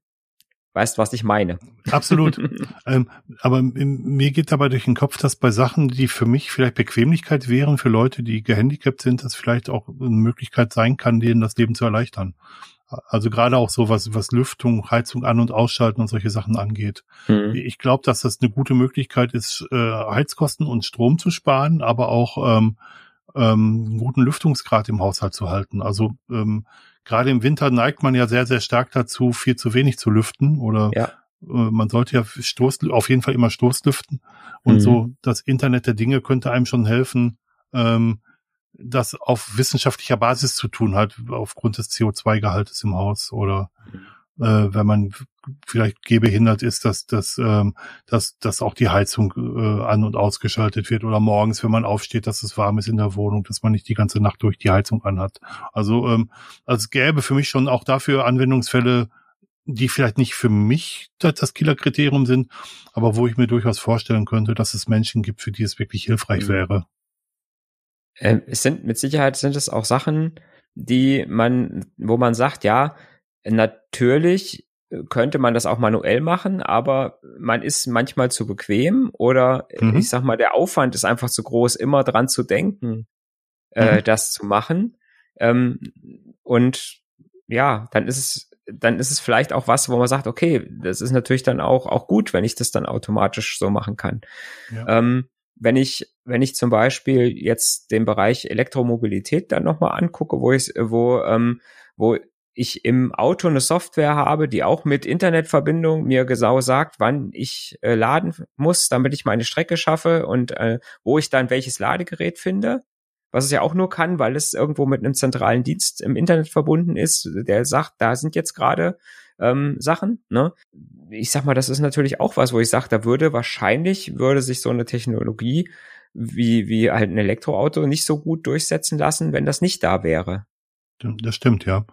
A: Weißt, was ich meine?
B: Absolut. [laughs] ähm, aber mir geht dabei durch den Kopf, dass bei Sachen, die für mich vielleicht Bequemlichkeit wären, für Leute, die gehandicapt sind, das vielleicht auch eine Möglichkeit sein kann, denen das Leben zu erleichtern. Also gerade auch so was, was Lüftung, Heizung an- und ausschalten und solche Sachen angeht. Mhm. Ich glaube, dass das eine gute Möglichkeit ist, äh, Heizkosten und Strom zu sparen, aber auch ähm, ähm, einen guten Lüftungsgrad im Haushalt zu halten. Also ähm, gerade im Winter neigt man ja sehr, sehr stark dazu, viel zu wenig zu lüften oder ja. äh, man sollte ja Stoß, auf jeden Fall immer Stoßlüften. Und mhm. so das Internet der Dinge könnte einem schon helfen, ähm, das auf wissenschaftlicher Basis zu tun, halt aufgrund des CO2-Gehaltes im Haus oder äh, wenn man vielleicht gehbehindert ist, dass, dass, ähm, dass, dass auch die Heizung äh, an- und ausgeschaltet wird oder morgens, wenn man aufsteht, dass es warm ist in der Wohnung, dass man nicht die ganze Nacht durch die Heizung anhat. Also, ähm, also es gäbe für mich schon auch dafür Anwendungsfälle, die vielleicht nicht für mich das Killerkriterium sind, aber wo ich mir durchaus vorstellen könnte, dass es Menschen gibt, für die es wirklich hilfreich mhm. wäre.
A: Ähm, es sind mit Sicherheit sind es auch Sachen, die man, wo man sagt, ja, natürlich könnte man das auch manuell machen, aber man ist manchmal zu bequem oder mhm. ich sag mal, der Aufwand ist einfach zu groß, immer dran zu denken, äh, mhm. das zu machen. Ähm, und ja, dann ist es, dann ist es vielleicht auch was, wo man sagt, okay, das ist natürlich dann auch, auch gut, wenn ich das dann automatisch so machen kann. Ja. Ähm, wenn ich, wenn ich zum Beispiel jetzt den Bereich Elektromobilität dann nochmal angucke, wo ich, wo, ähm, wo ich im Auto eine Software habe, die auch mit Internetverbindung mir genau sagt, wann ich äh, laden muss, damit ich meine Strecke schaffe und äh, wo ich dann welches Ladegerät finde. Was es ja auch nur kann, weil es irgendwo mit einem zentralen Dienst im Internet verbunden ist, der sagt, da sind jetzt gerade ähm, Sachen. Ne? Ich sag mal, das ist natürlich auch was, wo ich sage, da würde wahrscheinlich, würde sich so eine Technologie wie, wie halt ein Elektroauto nicht so gut durchsetzen lassen, wenn das nicht da wäre.
B: Das stimmt, ja.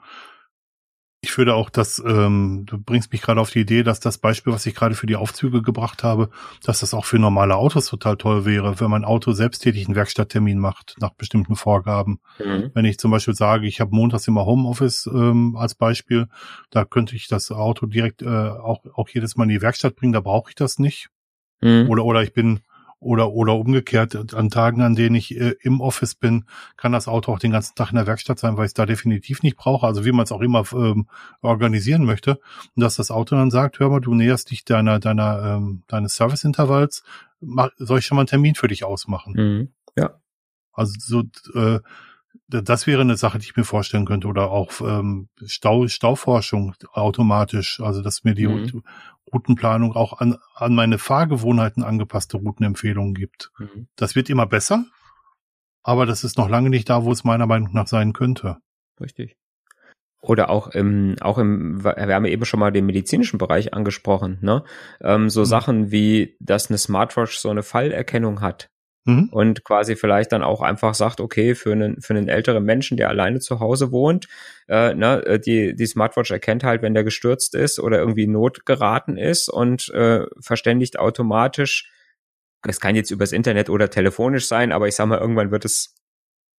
B: Ich würde auch das, ähm, du bringst mich gerade auf die Idee, dass das Beispiel, was ich gerade für die Aufzüge gebracht habe, dass das auch für normale Autos total toll wäre, wenn mein Auto selbsttätig einen Werkstatttermin macht nach bestimmten Vorgaben. Mhm. Wenn ich zum Beispiel sage, ich habe montags immer Homeoffice ähm, als Beispiel, da könnte ich das Auto direkt äh, auch, auch jedes Mal in die Werkstatt bringen, da brauche ich das nicht. Mhm. Oder, oder ich bin oder, oder umgekehrt, an Tagen, an denen ich äh, im Office bin, kann das Auto auch den ganzen Tag in der Werkstatt sein, weil ich es da definitiv nicht brauche. Also wie man es auch immer ähm, organisieren möchte. Und dass das Auto dann sagt, hör mal, du näherst dich deiner, deiner, ähm, deines Serviceintervalls, mach, soll ich schon mal einen Termin für dich ausmachen?
A: Mhm. Ja.
B: Also so, äh, das wäre eine Sache, die ich mir vorstellen könnte. Oder auch ähm, Stau, Stauforschung automatisch. Also dass mir die mhm. Routenplanung auch an, an meine Fahrgewohnheiten angepasste Routenempfehlungen gibt. Mhm. Das wird immer besser, aber das ist noch lange nicht da, wo es meiner Meinung nach sein könnte.
A: Richtig. Oder auch im, auch im, wir haben ja eben schon mal den medizinischen Bereich angesprochen, ne? Ähm, so mhm. Sachen wie, dass eine Smartwatch so eine Fallerkennung hat. Mhm. Und quasi vielleicht dann auch einfach sagt, okay, für einen, für einen älteren Menschen, der alleine zu Hause wohnt, äh, ne, äh, die, die Smartwatch erkennt halt, wenn der gestürzt ist oder irgendwie Not geraten ist und äh, verständigt automatisch, es kann jetzt übers Internet oder telefonisch sein, aber ich sag mal, irgendwann wird es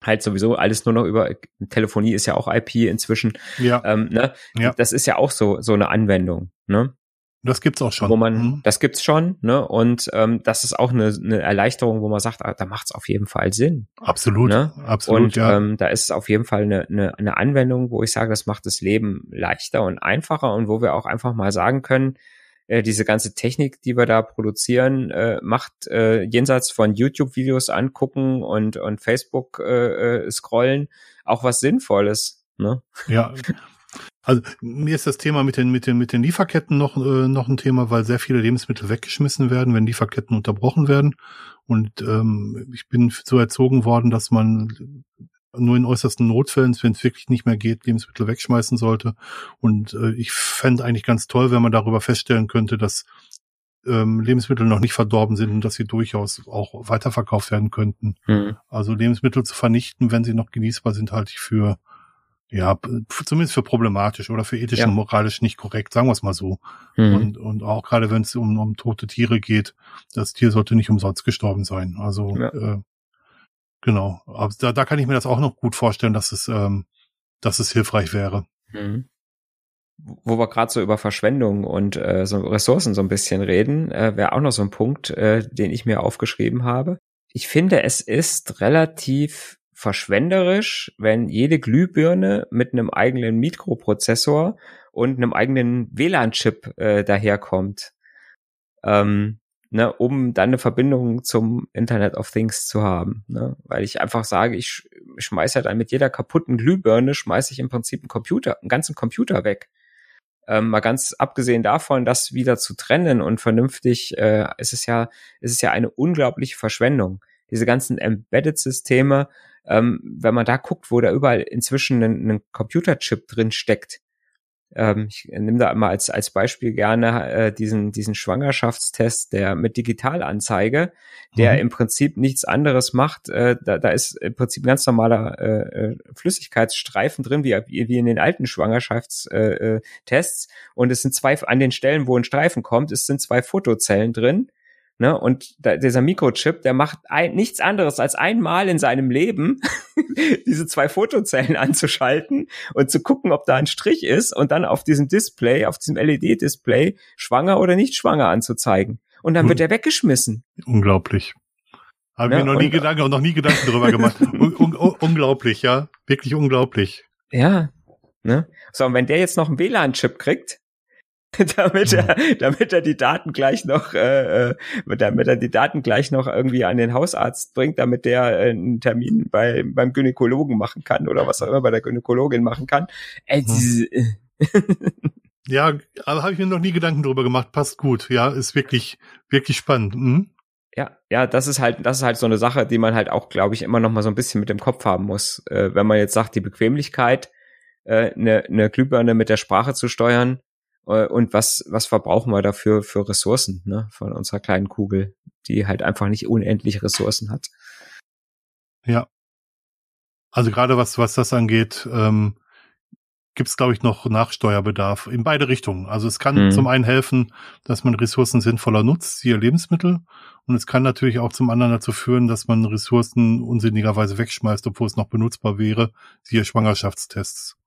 A: halt sowieso alles nur noch über Telefonie ist ja auch IP inzwischen. Ja. Ähm, ne? ja. Das ist ja auch so so eine Anwendung. Ne?
B: Das gibt's auch schon.
A: Wo man, mhm. das gibt's schon, ne? Und ähm, das ist auch eine, eine Erleichterung, wo man sagt, ah, da macht's auf jeden Fall Sinn.
B: Absolut,
A: ne?
B: absolut.
A: Und ja. ähm, da ist es auf jeden Fall eine, eine, eine Anwendung, wo ich sage, das macht das Leben leichter und einfacher und wo wir auch einfach mal sagen können, äh, diese ganze Technik, die wir da produzieren, äh, macht äh, jenseits von YouTube-Videos angucken und und Facebook äh, äh, scrollen auch was Sinnvolles. Ne?
B: Ja, [laughs] Also mir ist das Thema mit den mit den mit den Lieferketten noch äh, noch ein Thema, weil sehr viele Lebensmittel weggeschmissen werden, wenn Lieferketten unterbrochen werden. Und ähm, ich bin so erzogen worden, dass man nur in äußersten Notfällen, wenn es wirklich nicht mehr geht, Lebensmittel wegschmeißen sollte. Und äh, ich fände eigentlich ganz toll, wenn man darüber feststellen könnte, dass ähm, Lebensmittel noch nicht verdorben sind und dass sie durchaus auch weiterverkauft werden könnten. Mhm. Also Lebensmittel zu vernichten, wenn sie noch genießbar sind, halte ich für ja, zumindest für problematisch oder für ethisch ja. und moralisch nicht korrekt, sagen wir es mal so. Mhm. Und, und auch gerade wenn es um, um tote Tiere geht, das Tier sollte nicht umsonst gestorben sein. Also ja. äh, genau. Aber da, da kann ich mir das auch noch gut vorstellen, dass es, ähm, dass es hilfreich wäre. Mhm.
A: Wo wir gerade so über Verschwendung und äh, so Ressourcen so ein bisschen reden, äh, wäre auch noch so ein Punkt, äh, den ich mir aufgeschrieben habe. Ich finde, es ist relativ verschwenderisch, wenn jede Glühbirne mit einem eigenen Mikroprozessor und einem eigenen WLAN-Chip äh, daherkommt, ähm, ne, um dann eine Verbindung zum Internet of Things zu haben. Ne? Weil ich einfach sage, ich, ich schmeiße ja dann mit jeder kaputten Glühbirne, schmeiße ich im Prinzip einen Computer, einen ganzen Computer weg. Ähm, mal ganz abgesehen davon, das wieder zu trennen und vernünftig, äh, ist es ja, ist es ja eine unglaubliche Verschwendung. Diese ganzen Embedded-Systeme, ähm, wenn man da guckt, wo da überall inzwischen ein, ein Computerchip drin steckt, ähm, ich nehme da immer als, als Beispiel gerne äh, diesen, diesen Schwangerschaftstest, der mit Digitalanzeige, der mhm. im Prinzip nichts anderes macht. Äh, da, da ist im Prinzip ein ganz normaler äh, äh Flüssigkeitsstreifen drin, wie, wie in den alten Schwangerschaftstests. Äh, Tests. und es sind zwei, an den Stellen, wo ein Streifen kommt, es sind zwei Fotozellen drin Ne? Und da, dieser Mikrochip, der macht ein, nichts anderes als einmal in seinem Leben [laughs] diese zwei Fotozellen anzuschalten und zu gucken, ob da ein Strich ist und dann auf diesem Display, auf diesem LED-Display, schwanger oder nicht schwanger anzuzeigen. Und dann wird er weggeschmissen.
B: Unglaublich. Haben ja, wir noch nie Gedanken und noch nie Gedanken darüber gemacht. [laughs] un un unglaublich, ja. Wirklich unglaublich.
A: Ja. Ne? So, und wenn der jetzt noch einen WLAN-Chip kriegt, [laughs] damit er, damit er die Daten gleich noch, äh, äh, damit er die Daten gleich noch irgendwie an den Hausarzt bringt, damit der äh, einen Termin bei, beim Gynäkologen machen kann oder was auch immer bei der Gynäkologin machen kann. Hm. diese, [laughs]
B: ja, aber habe ich mir noch nie Gedanken drüber gemacht. Passt gut. Ja, ist wirklich, wirklich spannend. Mhm.
A: Ja, ja, das ist halt, das ist halt so eine Sache, die man halt auch, glaube ich, immer noch mal so ein bisschen mit dem Kopf haben muss. Äh, wenn man jetzt sagt, die Bequemlichkeit, äh, eine, eine Glühbirne mit der Sprache zu steuern, äh, und was, was verbrauchen wir dafür für Ressourcen ne, von unserer kleinen Kugel, die halt einfach nicht unendlich Ressourcen hat.
B: Ja. Also gerade was, was das angeht, ähm, gibt es, glaube ich, noch Nachsteuerbedarf in beide Richtungen. Also es kann mhm. zum einen helfen, dass man Ressourcen sinnvoller nutzt, siehe Lebensmittel. Und es kann natürlich auch zum anderen dazu führen, dass man Ressourcen unsinnigerweise wegschmeißt, obwohl es noch benutzbar wäre, siehe Schwangerschaftstests.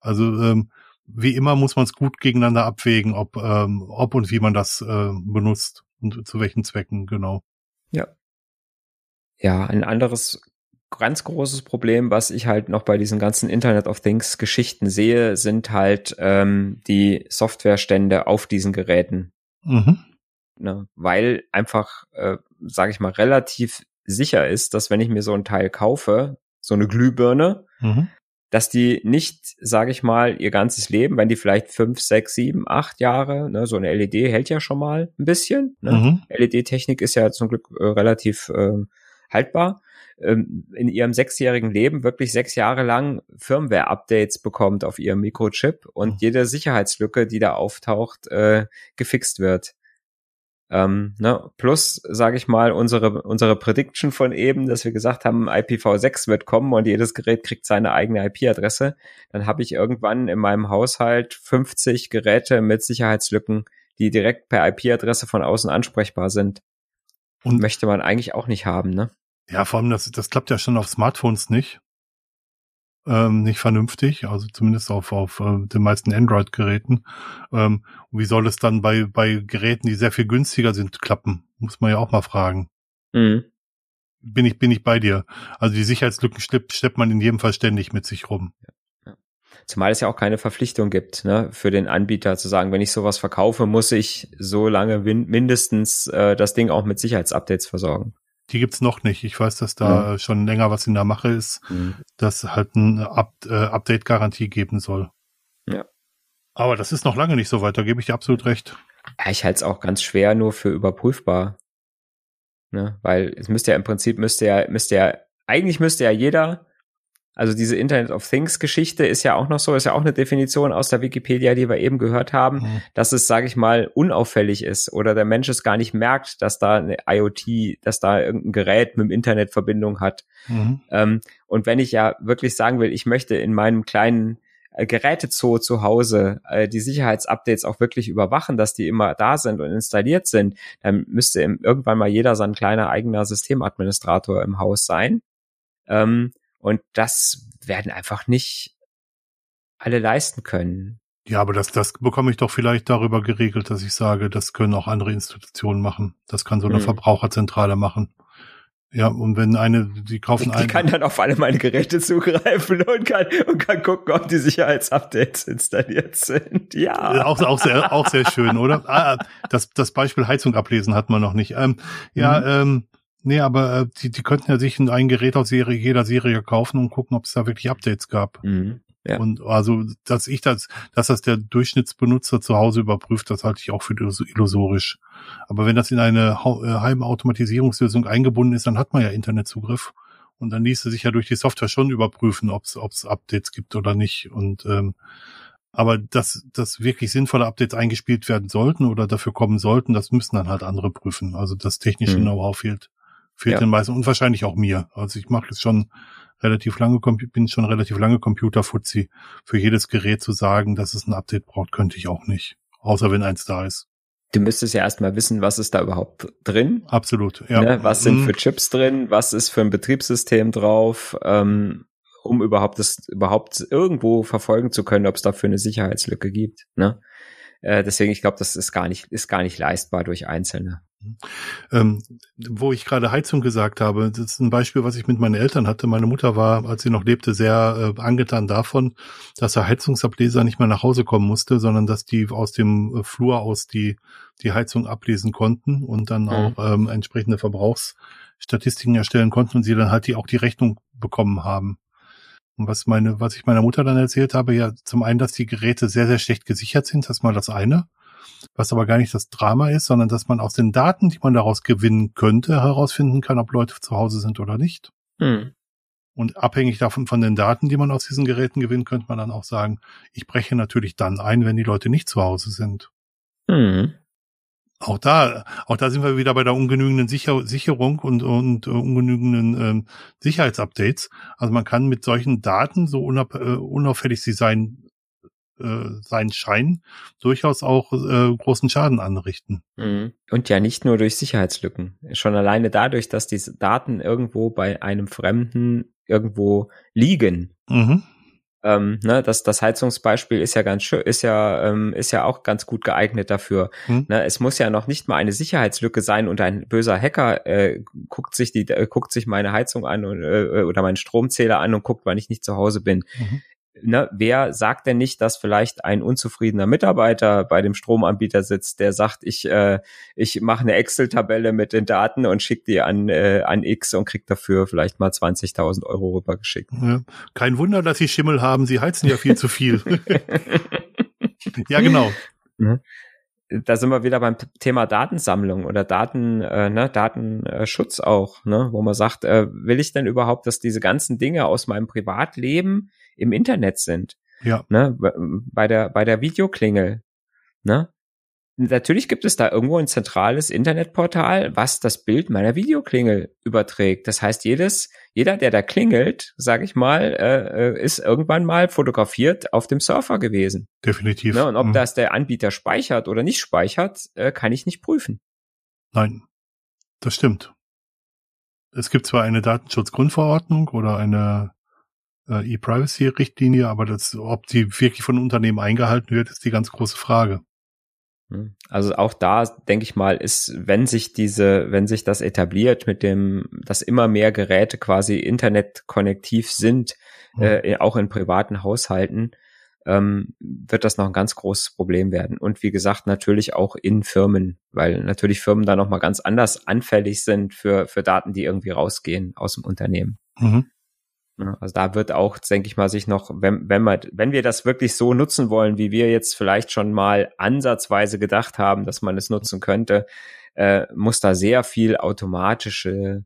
B: Also ähm, wie immer muss man es gut gegeneinander abwägen, ob, ähm, ob und wie man das äh, benutzt und zu welchen Zwecken, genau.
A: Ja. Ja, ein anderes ganz großes Problem, was ich halt noch bei diesen ganzen Internet of Things Geschichten sehe, sind halt ähm, die Softwarestände auf diesen Geräten. Mhm. Ne, weil einfach, äh, sage ich mal, relativ sicher ist, dass wenn ich mir so ein Teil kaufe, so eine Glühbirne, mhm dass die nicht, sage ich mal, ihr ganzes Leben, wenn die vielleicht fünf, sechs, sieben, acht Jahre, ne, so eine LED hält ja schon mal ein bisschen. Ne? Mhm. LED-Technik ist ja zum Glück äh, relativ äh, haltbar. Ähm, in ihrem sechsjährigen Leben wirklich sechs Jahre lang Firmware-Updates bekommt auf ihrem Mikrochip und mhm. jede Sicherheitslücke, die da auftaucht, äh, gefixt wird. Ähm, ne? Plus, sage ich mal, unsere, unsere Prediction von eben, dass wir gesagt haben, IPv6 wird kommen und jedes Gerät kriegt seine eigene IP-Adresse. Dann habe ich irgendwann in meinem Haushalt 50 Geräte mit Sicherheitslücken, die direkt per IP-Adresse von außen ansprechbar sind. Und möchte man eigentlich auch nicht haben, ne?
B: Ja, vor allem, das, das klappt ja schon auf Smartphones nicht ähm, nicht vernünftig, also zumindest auf, auf äh, den meisten Android-Geräten. Ähm, wie soll es dann bei, bei Geräten, die sehr viel günstiger sind, klappen? Muss man ja auch mal fragen. Mhm. Bin ich, bin ich bei dir. Also die Sicherheitslücken schleppt, schleppt man in jedem Fall ständig mit sich rum.
A: Ja. Zumal es ja auch keine Verpflichtung gibt, ne, für den Anbieter zu sagen, wenn ich sowas verkaufe, muss ich so lange mindestens äh, das Ding auch mit Sicherheitsupdates versorgen.
B: Die gibt's noch nicht. Ich weiß, dass da ja. schon länger was in der Mache ist, mhm. dass halt ein Up äh, Update-Garantie geben soll. Ja. Aber das ist noch lange nicht so weit, da gebe ich dir absolut recht.
A: Ja, ich halte es auch ganz schwer nur für überprüfbar. Ne? Weil es müsste ja im Prinzip müsste ja, müsste ja, eigentlich müsste ja jeder also diese Internet of Things Geschichte ist ja auch noch so, ist ja auch eine Definition aus der Wikipedia, die wir eben gehört haben, mhm. dass es, sage ich mal, unauffällig ist oder der Mensch es gar nicht merkt, dass da eine IoT, dass da irgendein Gerät mit dem Internet Verbindung hat. Mhm. Ähm, und wenn ich ja wirklich sagen will, ich möchte in meinem kleinen äh, Gerätezoo zu Hause äh, die Sicherheitsupdates auch wirklich überwachen, dass die immer da sind und installiert sind, dann müsste irgendwann mal jeder sein kleiner eigener Systemadministrator im Haus sein. Ähm, und das werden einfach nicht alle leisten können.
B: Ja, aber das, das bekomme ich doch vielleicht darüber geregelt, dass ich sage, das können auch andere Institutionen machen. Das kann so eine mhm. Verbraucherzentrale machen. Ja, und wenn eine, die kaufen
A: einen. Die kann dann auf alle meine Geräte zugreifen [laughs] und kann, und kann gucken, ob die Sicherheitsupdates installiert sind. Ja.
B: Auch, auch sehr, auch sehr schön, oder? Ah, das, das Beispiel Heizung ablesen hat man noch nicht. Ähm, ja, mhm. ähm, Nee, aber äh, die, die könnten ja sich ein Gerät aus Serie, jeder Serie kaufen und gucken, ob es da wirklich Updates gab. Mhm, ja. Und also, dass ich das, dass das der Durchschnittsbenutzer zu Hause überprüft, das halte ich auch für illusorisch. Aber wenn das in eine äh, Heimautomatisierungslösung eingebunden ist, dann hat man ja Internetzugriff. Und dann ließe sich ja durch die Software schon überprüfen, ob es Updates gibt oder nicht. Und ähm, Aber dass, dass wirklich sinnvolle Updates eingespielt werden sollten oder dafür kommen sollten, das müssen dann halt andere prüfen. Also das technische hm. Know-how fehlt, fehlt ja. den meisten und wahrscheinlich auch mir. Also ich mache jetzt schon relativ lange, bin schon relativ lange Computerfuzzi. Für jedes Gerät zu sagen, dass es ein Update braucht, könnte ich auch nicht. Außer wenn eins da ist.
A: Du müsstest ja erstmal wissen, was ist da überhaupt drin.
B: Absolut, ja.
A: Ne? Was sind mhm. für Chips drin? Was ist für ein Betriebssystem drauf? Ähm, um überhaupt das überhaupt irgendwo verfolgen zu können, ob es dafür eine Sicherheitslücke gibt. Ne? Äh, deswegen, ich glaube, das ist gar nicht, ist gar nicht leistbar durch Einzelne.
B: Ähm, wo ich gerade Heizung gesagt habe, das ist ein Beispiel, was ich mit meinen Eltern hatte. Meine Mutter war, als sie noch lebte, sehr äh, angetan davon, dass der Heizungsableser nicht mehr nach Hause kommen musste, sondern dass die aus dem äh, Flur aus die, die Heizung ablesen konnten und dann mhm. auch ähm, entsprechende Verbrauchsstatistiken erstellen konnten und sie dann halt die auch die Rechnung bekommen haben. Und was meine, was ich meiner Mutter dann erzählt habe, ja, zum einen, dass die Geräte sehr, sehr schlecht gesichert sind, das ist mal das eine. Was aber gar nicht das Drama ist, sondern dass man aus den Daten, die man daraus gewinnen könnte, herausfinden kann, ob Leute zu Hause sind oder nicht. Hm. Und abhängig davon von den Daten, die man aus diesen Geräten gewinnt, könnte man dann auch sagen, ich breche natürlich dann ein, wenn die Leute nicht zu Hause sind. Hm auch da, auch da sind wir wieder bei der ungenügenden Sicher Sicherung und, und uh, ungenügenden ähm, Sicherheitsupdates. Also man kann mit solchen Daten, so unab, äh, unauffällig sie sein, äh, sein scheinen, durchaus auch äh, großen Schaden anrichten.
A: Mhm. Und ja nicht nur durch Sicherheitslücken. Schon alleine dadurch, dass diese Daten irgendwo bei einem Fremden irgendwo liegen. Mhm ähm, ne, das, das Heizungsbeispiel ist ja ganz schön, ist ja, ähm, ist ja auch ganz gut geeignet dafür. Hm. Ne, es muss ja noch nicht mal eine Sicherheitslücke sein und ein böser Hacker äh, guckt sich die, äh, guckt sich meine Heizung an und, äh, oder meinen Stromzähler an und guckt, wann ich nicht zu Hause bin. Mhm ne, wer sagt denn nicht, dass vielleicht ein unzufriedener Mitarbeiter bei dem Stromanbieter sitzt, der sagt, ich, äh, ich mache eine Excel-Tabelle mit den Daten und schicke die an, äh, an X und krieg dafür vielleicht mal 20.000 Euro rübergeschickt.
B: Ja, kein Wunder, dass sie Schimmel haben, sie heizen ja viel zu viel. [laughs] ja, genau.
A: Ne? da sind wir wieder beim Thema Datensammlung oder Daten, äh, ne, Datenschutz auch, ne, wo man sagt, äh, will ich denn überhaupt, dass diese ganzen Dinge aus meinem Privatleben im Internet sind.
B: Ja.
A: Ne? Bei der, bei der Videoklingel. Ne? Natürlich gibt es da irgendwo ein zentrales Internetportal, was das Bild meiner Videoklingel überträgt. Das heißt, jedes, jeder, der da klingelt, sage ich mal, äh, äh, ist irgendwann mal fotografiert auf dem Surfer gewesen.
B: Definitiv.
A: Ne? Und ob mhm. das der Anbieter speichert oder nicht speichert, äh, kann ich nicht prüfen.
B: Nein, das stimmt. Es gibt zwar eine Datenschutzgrundverordnung oder eine äh, E-Privacy-Richtlinie, aber das, ob die wirklich von Unternehmen eingehalten wird, ist die ganz große Frage.
A: Hm. Also auch da denke ich mal, ist, wenn sich diese, wenn sich das etabliert mit dem, dass immer mehr Geräte quasi internetkonnektiv sind, mhm. äh, auch in privaten Haushalten, ähm, wird das noch ein ganz großes Problem werden. Und wie gesagt, natürlich auch in Firmen, weil natürlich Firmen da nochmal ganz anders anfällig sind für, für Daten, die irgendwie rausgehen aus dem Unternehmen. Mhm. Also da wird auch, denke ich mal, sich noch, wenn, wenn wir, wenn wir das wirklich so nutzen wollen, wie wir jetzt vielleicht schon mal ansatzweise gedacht haben, dass man es nutzen könnte, äh, muss da sehr viel automatische,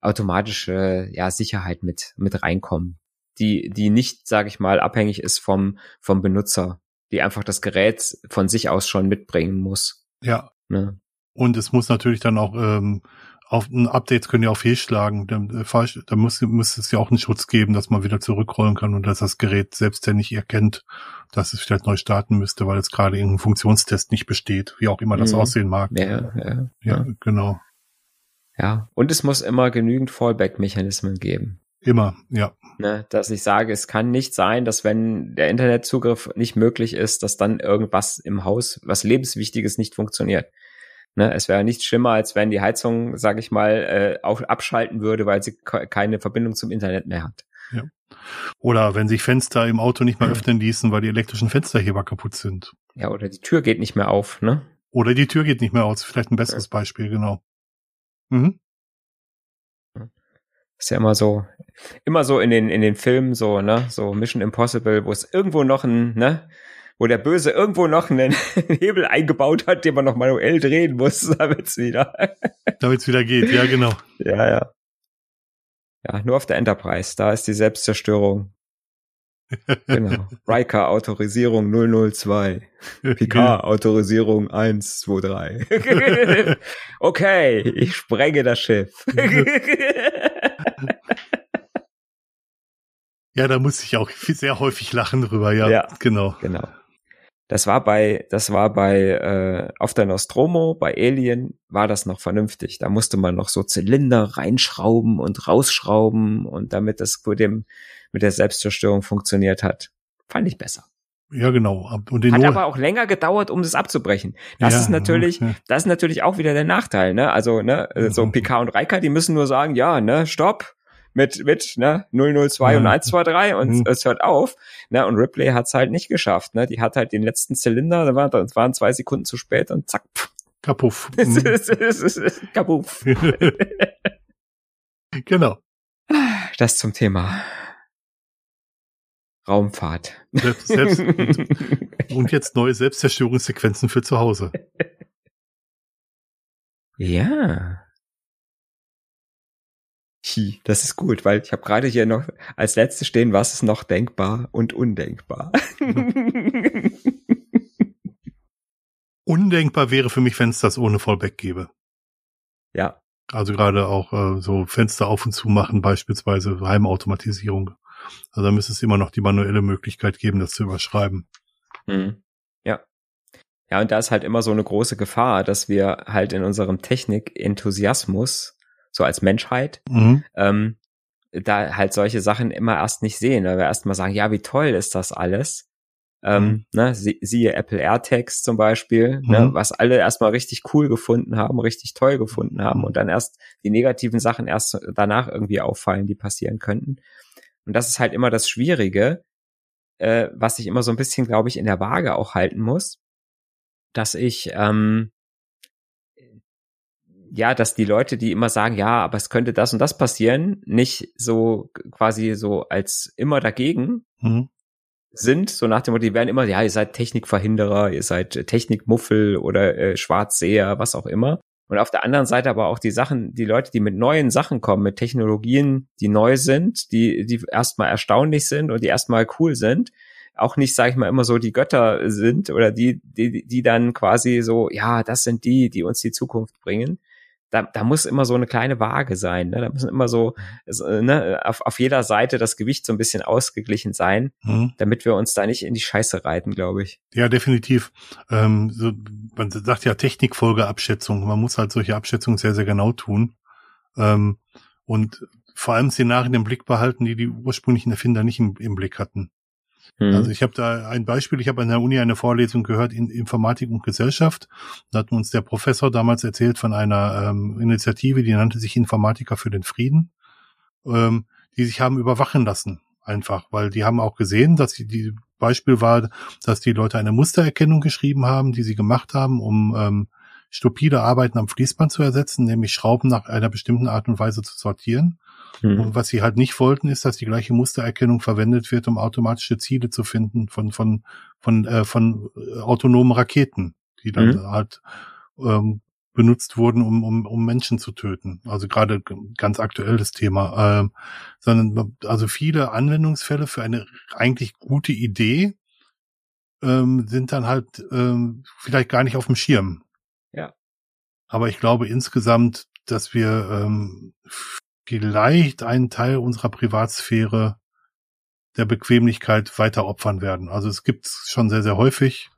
A: automatische, ja, Sicherheit mit, mit reinkommen. Die, die nicht, sage ich mal, abhängig ist vom, vom Benutzer, die einfach das Gerät von sich aus schon mitbringen muss.
B: Ja. Ne? Und es muss natürlich dann auch ähm, auf Updates können ja auch fehlschlagen. Da, äh, da muss, muss es ja auch einen Schutz geben, dass man wieder zurückrollen kann und dass das Gerät selbstständig erkennt, dass es vielleicht neu starten müsste, weil es gerade irgendein Funktionstest nicht besteht, wie auch immer das mhm. aussehen mag.
A: Ja, ja, ja,
B: ja, genau.
A: Ja, und es muss immer genügend Fallback-Mechanismen geben.
B: Immer, ja.
A: Ne, dass ich sage, es kann nicht sein, dass wenn der Internetzugriff nicht möglich ist, dass dann irgendwas im Haus, was lebenswichtiges nicht funktioniert. Ne, es wäre nicht schlimmer, als wenn die Heizung, sage ich mal, äh, auf, abschalten würde, weil sie keine Verbindung zum Internet mehr hat.
B: Ja. Oder wenn sich Fenster im Auto nicht mehr öffnen ließen, weil die elektrischen Fensterheber kaputt sind.
A: Ja, oder die Tür geht nicht mehr auf, ne?
B: Oder die Tür geht nicht mehr auf. Vielleicht ein besseres ja. Beispiel, genau. Mhm.
A: Ist ja immer so, immer so in den, in den Filmen so, ne, so Mission Impossible, wo es irgendwo noch ein, ne, wo der Böse irgendwo noch einen [laughs] Hebel eingebaut hat, den man noch manuell drehen muss, [laughs] damit's wieder.
B: damit's wieder geht, ja, genau.
A: Ja, ja. Ja, nur auf der Enterprise, da ist die Selbstzerstörung [laughs] Genau. Riker Autorisierung 002. Picard Autorisierung 123. okay, ich sprenge das Schiff.
B: ja, da muss ich auch sehr häufig lachen drüber, ja.
A: Ja.
B: Genau.
A: Genau. Das war bei, das war bei äh, auf der Nostromo, bei Alien war das noch vernünftig. Da musste man noch so Zylinder reinschrauben und rausschrauben und damit das mit dem mit der Selbstzerstörung funktioniert hat, fand ich besser.
B: Ja, genau. Und den
A: Hat aber auch länger gedauert, um das abzubrechen. Das
B: Ja,
A: ist natürlich,
B: ja.
A: das ist natürlich auch wieder der Nachteil, ne? Also, ne, so. Picard und Riker, die müssen nur sagen, ja, ne, stopp, mit, mit, ne, 002 und
B: Mhm.
A: 123 und
B: Mhm.
A: es hört auf, ne, und Ripley hat's halt nicht geschafft, ne, die hat halt den letzten Zylinder, da war, das waren zwei Sekunden zu spät und zack, pff,
B: Kapuff.
A: es es es ist kaputt.
B: genau.
A: Das zum Thema Raumfahrt.
B: Selbst, selbst, [laughs] und jetzt neue Selbstzerstörungssequenzen für zu Hause.
A: Ja. Hi, das ist gut, weil ich habe gerade hier noch als letztes stehen, was ist noch denkbar und undenkbar. [laughs]
B: Undenkbar wäre für mich, wenn es das ohne Fallback gäbe.
A: ja,
B: Also gerade auch äh, so Fenster auf und zu machen, beispielsweise Heimautomatisierung. Also da müsste es immer noch die manuelle Möglichkeit geben, das zu überschreiben.
A: hm. ja. Ja, und da ist halt immer so eine große Gefahr, dass wir halt in unserem Technik-Enthusiasmus, so als Menschheit,
B: Mhm.
A: ähm, da halt solche Sachen immer erst nicht sehen, weil wir erst mal sagen, ja, wie toll ist das alles. Ähm,
B: Mhm.
A: ne, sie, siehe Apple AirTags zum Beispiel, ne,
B: Mhm.
A: was alle erstmal richtig cool gefunden haben, richtig toll gefunden haben
B: Mhm.
A: und dann erst die negativen Sachen erst danach irgendwie auffallen, die passieren könnten. Und das ist halt immer das Schwierige, äh, was ich immer so ein bisschen, glaube ich, in der Waage auch halten muss, dass ich ähm, ja, dass die Leute, die immer sagen, ja, aber es könnte das und das passieren, nicht so quasi so als immer dagegen
B: Mhm.
A: sind, so nach dem Motto, die werden immer, ja, ihr seid Technikverhinderer, ihr seid äh, Technikmuffel oder äh, Schwarzseher, was auch immer. Und auf der anderen Seite aber auch die Sachen, die Leute, die mit neuen Sachen kommen, mit Technologien, die neu sind, die, die erstmal erstaunlich sind und die erstmal cool sind, auch nicht, sage ich mal, immer so die Götter sind oder die, die, die dann quasi so, ja, das sind die, die uns die Zukunft bringen. Da, da muss immer so eine kleine Waage sein. Ne? Da müssen immer so, so, ne, auf, auf jeder Seite das Gewicht so ein bisschen ausgeglichen sein
B: Mhm.
A: damit wir uns da nicht in die Scheiße reiten, glaube ich.
B: Ja, definitiv. Ähm, so, man sagt ja Technikfolgeabschätzung. Man muss halt solche Abschätzungen sehr, sehr genau tun. Ähm, und vor allem Szenarien im Blick behalten, die die ursprünglichen Erfinder nicht im, im Blick hatten.
A: Hm.
B: Also ich habe da ein Beispiel, ich habe an der Uni eine Vorlesung gehört in Informatik und Gesellschaft. Da hat uns der Professor damals erzählt von einer ähm, Initiative, die nannte sich Informatiker für den Frieden, ähm, die sich haben überwachen lassen. Einfach, weil die haben auch gesehen, dass die, die Beispiel war, dass die Leute eine Mustererkennung geschrieben haben, die sie gemacht haben, um ähm, stupide Arbeiten am Fließband zu ersetzen, nämlich Schrauben nach einer bestimmten Art und Weise zu sortieren.
A: Hm.
B: Und was sie halt nicht wollten, ist, dass die gleiche Mustererkennung verwendet wird, um automatische Ziele zu finden von von von äh, von äh, autonomen Raketen, die dann
A: Mhm.
B: halt ähm, benutzt wurden, um, um, um Menschen zu töten. Also gerade ganz aktuelles Thema. Ähm, sondern also viele Anwendungsfälle für eine eigentlich gute Idee ähm, sind dann halt ähm, vielleicht gar nicht auf dem Schirm.
A: Ja.
B: Aber ich glaube insgesamt, dass wir ähm, vielleicht einen Teil unserer Privatsphäre der Bequemlichkeit weiter opfern werden. Also es gibt schon sehr, sehr häufig.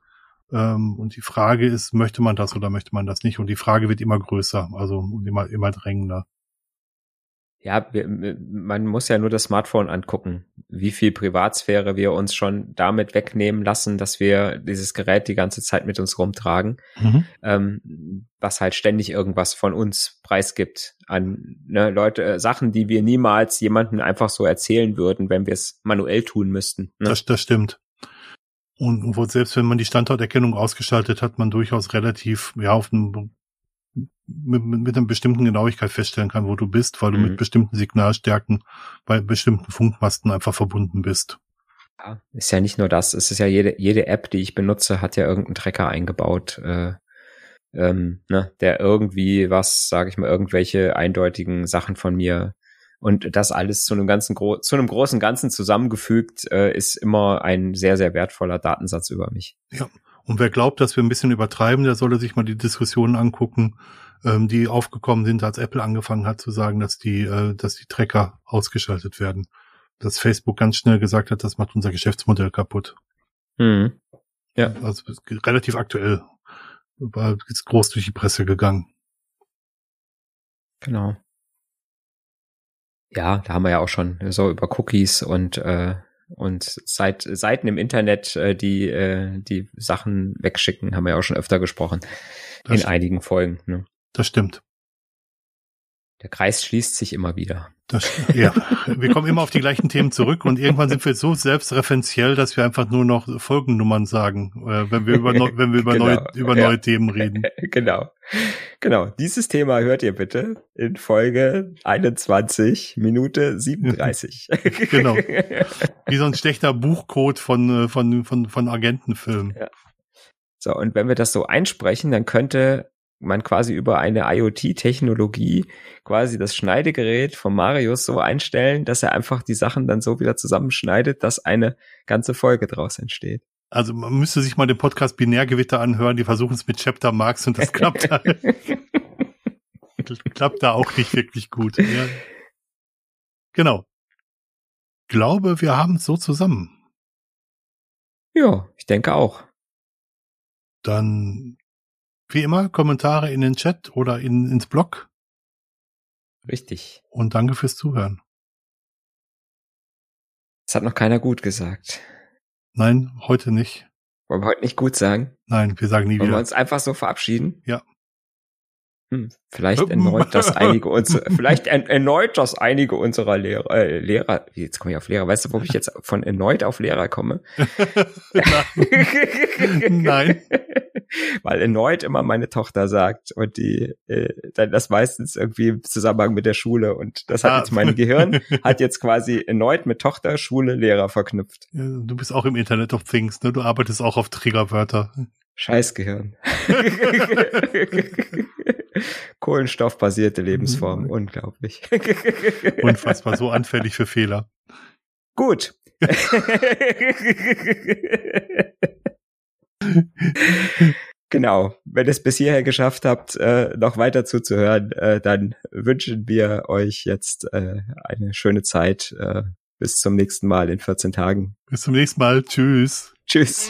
B: Ähm, und die Frage ist, möchte man das oder möchte man das nicht? Und die Frage wird immer größer, also immer, immer drängender.
A: Ja, man muss ja nur das Smartphone angucken, wie viel Privatsphäre wir uns schon damit wegnehmen lassen, dass wir dieses Gerät die ganze Zeit mit uns rumtragen, ähm, was halt ständig irgendwas von uns preisgibt an ne, Leute, äh, Sachen, die wir niemals jemandem einfach so erzählen würden, wenn wir es manuell tun müssten. Ne?
B: Das, das stimmt. Und, und selbst wenn man die Standorterkennung ausgestaltet hat, man durchaus relativ, ja, auf einem, mit, mit einer bestimmten Genauigkeit feststellen kann, wo du bist, weil du
A: Mhm.
B: mit bestimmten Signalstärken bei bestimmten Funkmasten einfach verbunden bist.
A: Ja, ist ja nicht nur das, es ist ja jede, jede App, die ich benutze, hat ja irgendeinen Tracker eingebaut, äh, ähm, ne, der irgendwie was, sage ich mal, irgendwelche eindeutigen Sachen von mir Und das alles zu einem ganzen gro zu einem großen Ganzen zusammengefügt, äh, ist immer ein sehr, sehr wertvoller Datensatz über mich.
B: Ja. Und wer glaubt, dass wir ein bisschen übertreiben, der solle sich mal die Diskussionen angucken, ähm, die aufgekommen sind, als Apple angefangen hat zu sagen, dass die, äh, dass die Tracker ausgeschaltet werden. Dass Facebook ganz schnell gesagt hat, das macht unser Geschäftsmodell kaputt.
A: Mhm. Ja.
B: Also relativ aktuell war jetzt groß durch die Presse gegangen.
A: Genau. Ja, da haben wir ja auch schon so über Cookies und äh, und seit Seiten im Internet, äh, die äh, die Sachen wegschicken, haben wir ja auch schon öfter gesprochen das in einigen Folgen. Ne?
B: Das stimmt.
A: Der Kreis schließt sich immer wieder.
B: Das, ja, wir kommen immer auf die gleichen Themen zurück und irgendwann sind wir so selbstreferenziell, dass wir einfach nur noch Folgennummern sagen, äh, wenn wir über, neu, wenn wir über, genau. neue, über ja. neue Themen reden. [laughs]
A: Genau. Genau. Dieses Thema hört ihr bitte in Folge 21, Minute 37. [laughs]
B: genau. [laughs] Wie so ein schlechter Buchcode von, äh, von, von, von Agentenfilmen. Ja.
A: So, und wenn wir das so einsprechen, dann könnte man quasi über eine IoT-Technologie quasi das Schneidegerät von Marius so einstellen, dass er einfach die Sachen dann so wieder zusammenschneidet, dass eine ganze Folge draus entsteht.
B: Also man müsste sich mal den Podcast Binärgewitter anhören, die versuchen es mit Chapter Marks und das klappt da. [laughs] klappt da auch nicht wirklich gut. Ja. Genau. Glaube, wir haben es so zusammen.
A: Ja, ich denke auch.
B: Dann wie immer, Kommentare in den Chat oder in, ins Blog.
A: Richtig.
B: Und danke fürs Zuhören.
A: Das hat noch keiner gut gesagt.
B: Nein, heute nicht.
A: Wollen wir heute nicht gut sagen?
B: Nein, wir sagen nie
A: Wollen
B: wieder.
A: wir uns einfach so verabschieden?
B: Ja.
A: Hm, vielleicht erneut, dass einige uns, [laughs] vielleicht erneut, dass einige unserer Lehrer, äh, Lehrer, jetzt komme ich auf Lehrer, weißt du, wo ich jetzt von erneut auf Lehrer komme? [laughs]
B: Nein. [laughs]
A: Weil erneut immer meine Tochter sagt und die, äh, dann das meistens irgendwie im Zusammenhang mit der Schule und das hat ah. jetzt mein Gehirn, hat jetzt quasi erneut mit Tochter, Schule, Lehrer verknüpft.
B: Ja, du bist auch im Internet of Things, ne? Du arbeitest auch auf Triggerwörter.
A: Scheißgehirn. [laughs] Kohlenstoffbasierte Lebensform, mhm. unglaublich. [laughs]
B: Unfassbar, so anfällig für Fehler.
A: Gut. [laughs] genau. Wenn ihr es bis hierher geschafft habt, äh, noch weiter zuzuhören, äh, dann wünschen wir euch jetzt äh, eine schöne Zeit. Äh, bis zum nächsten Mal in 14 Tagen.
B: Bis zum nächsten Mal. Tschüss.
A: Tschüss.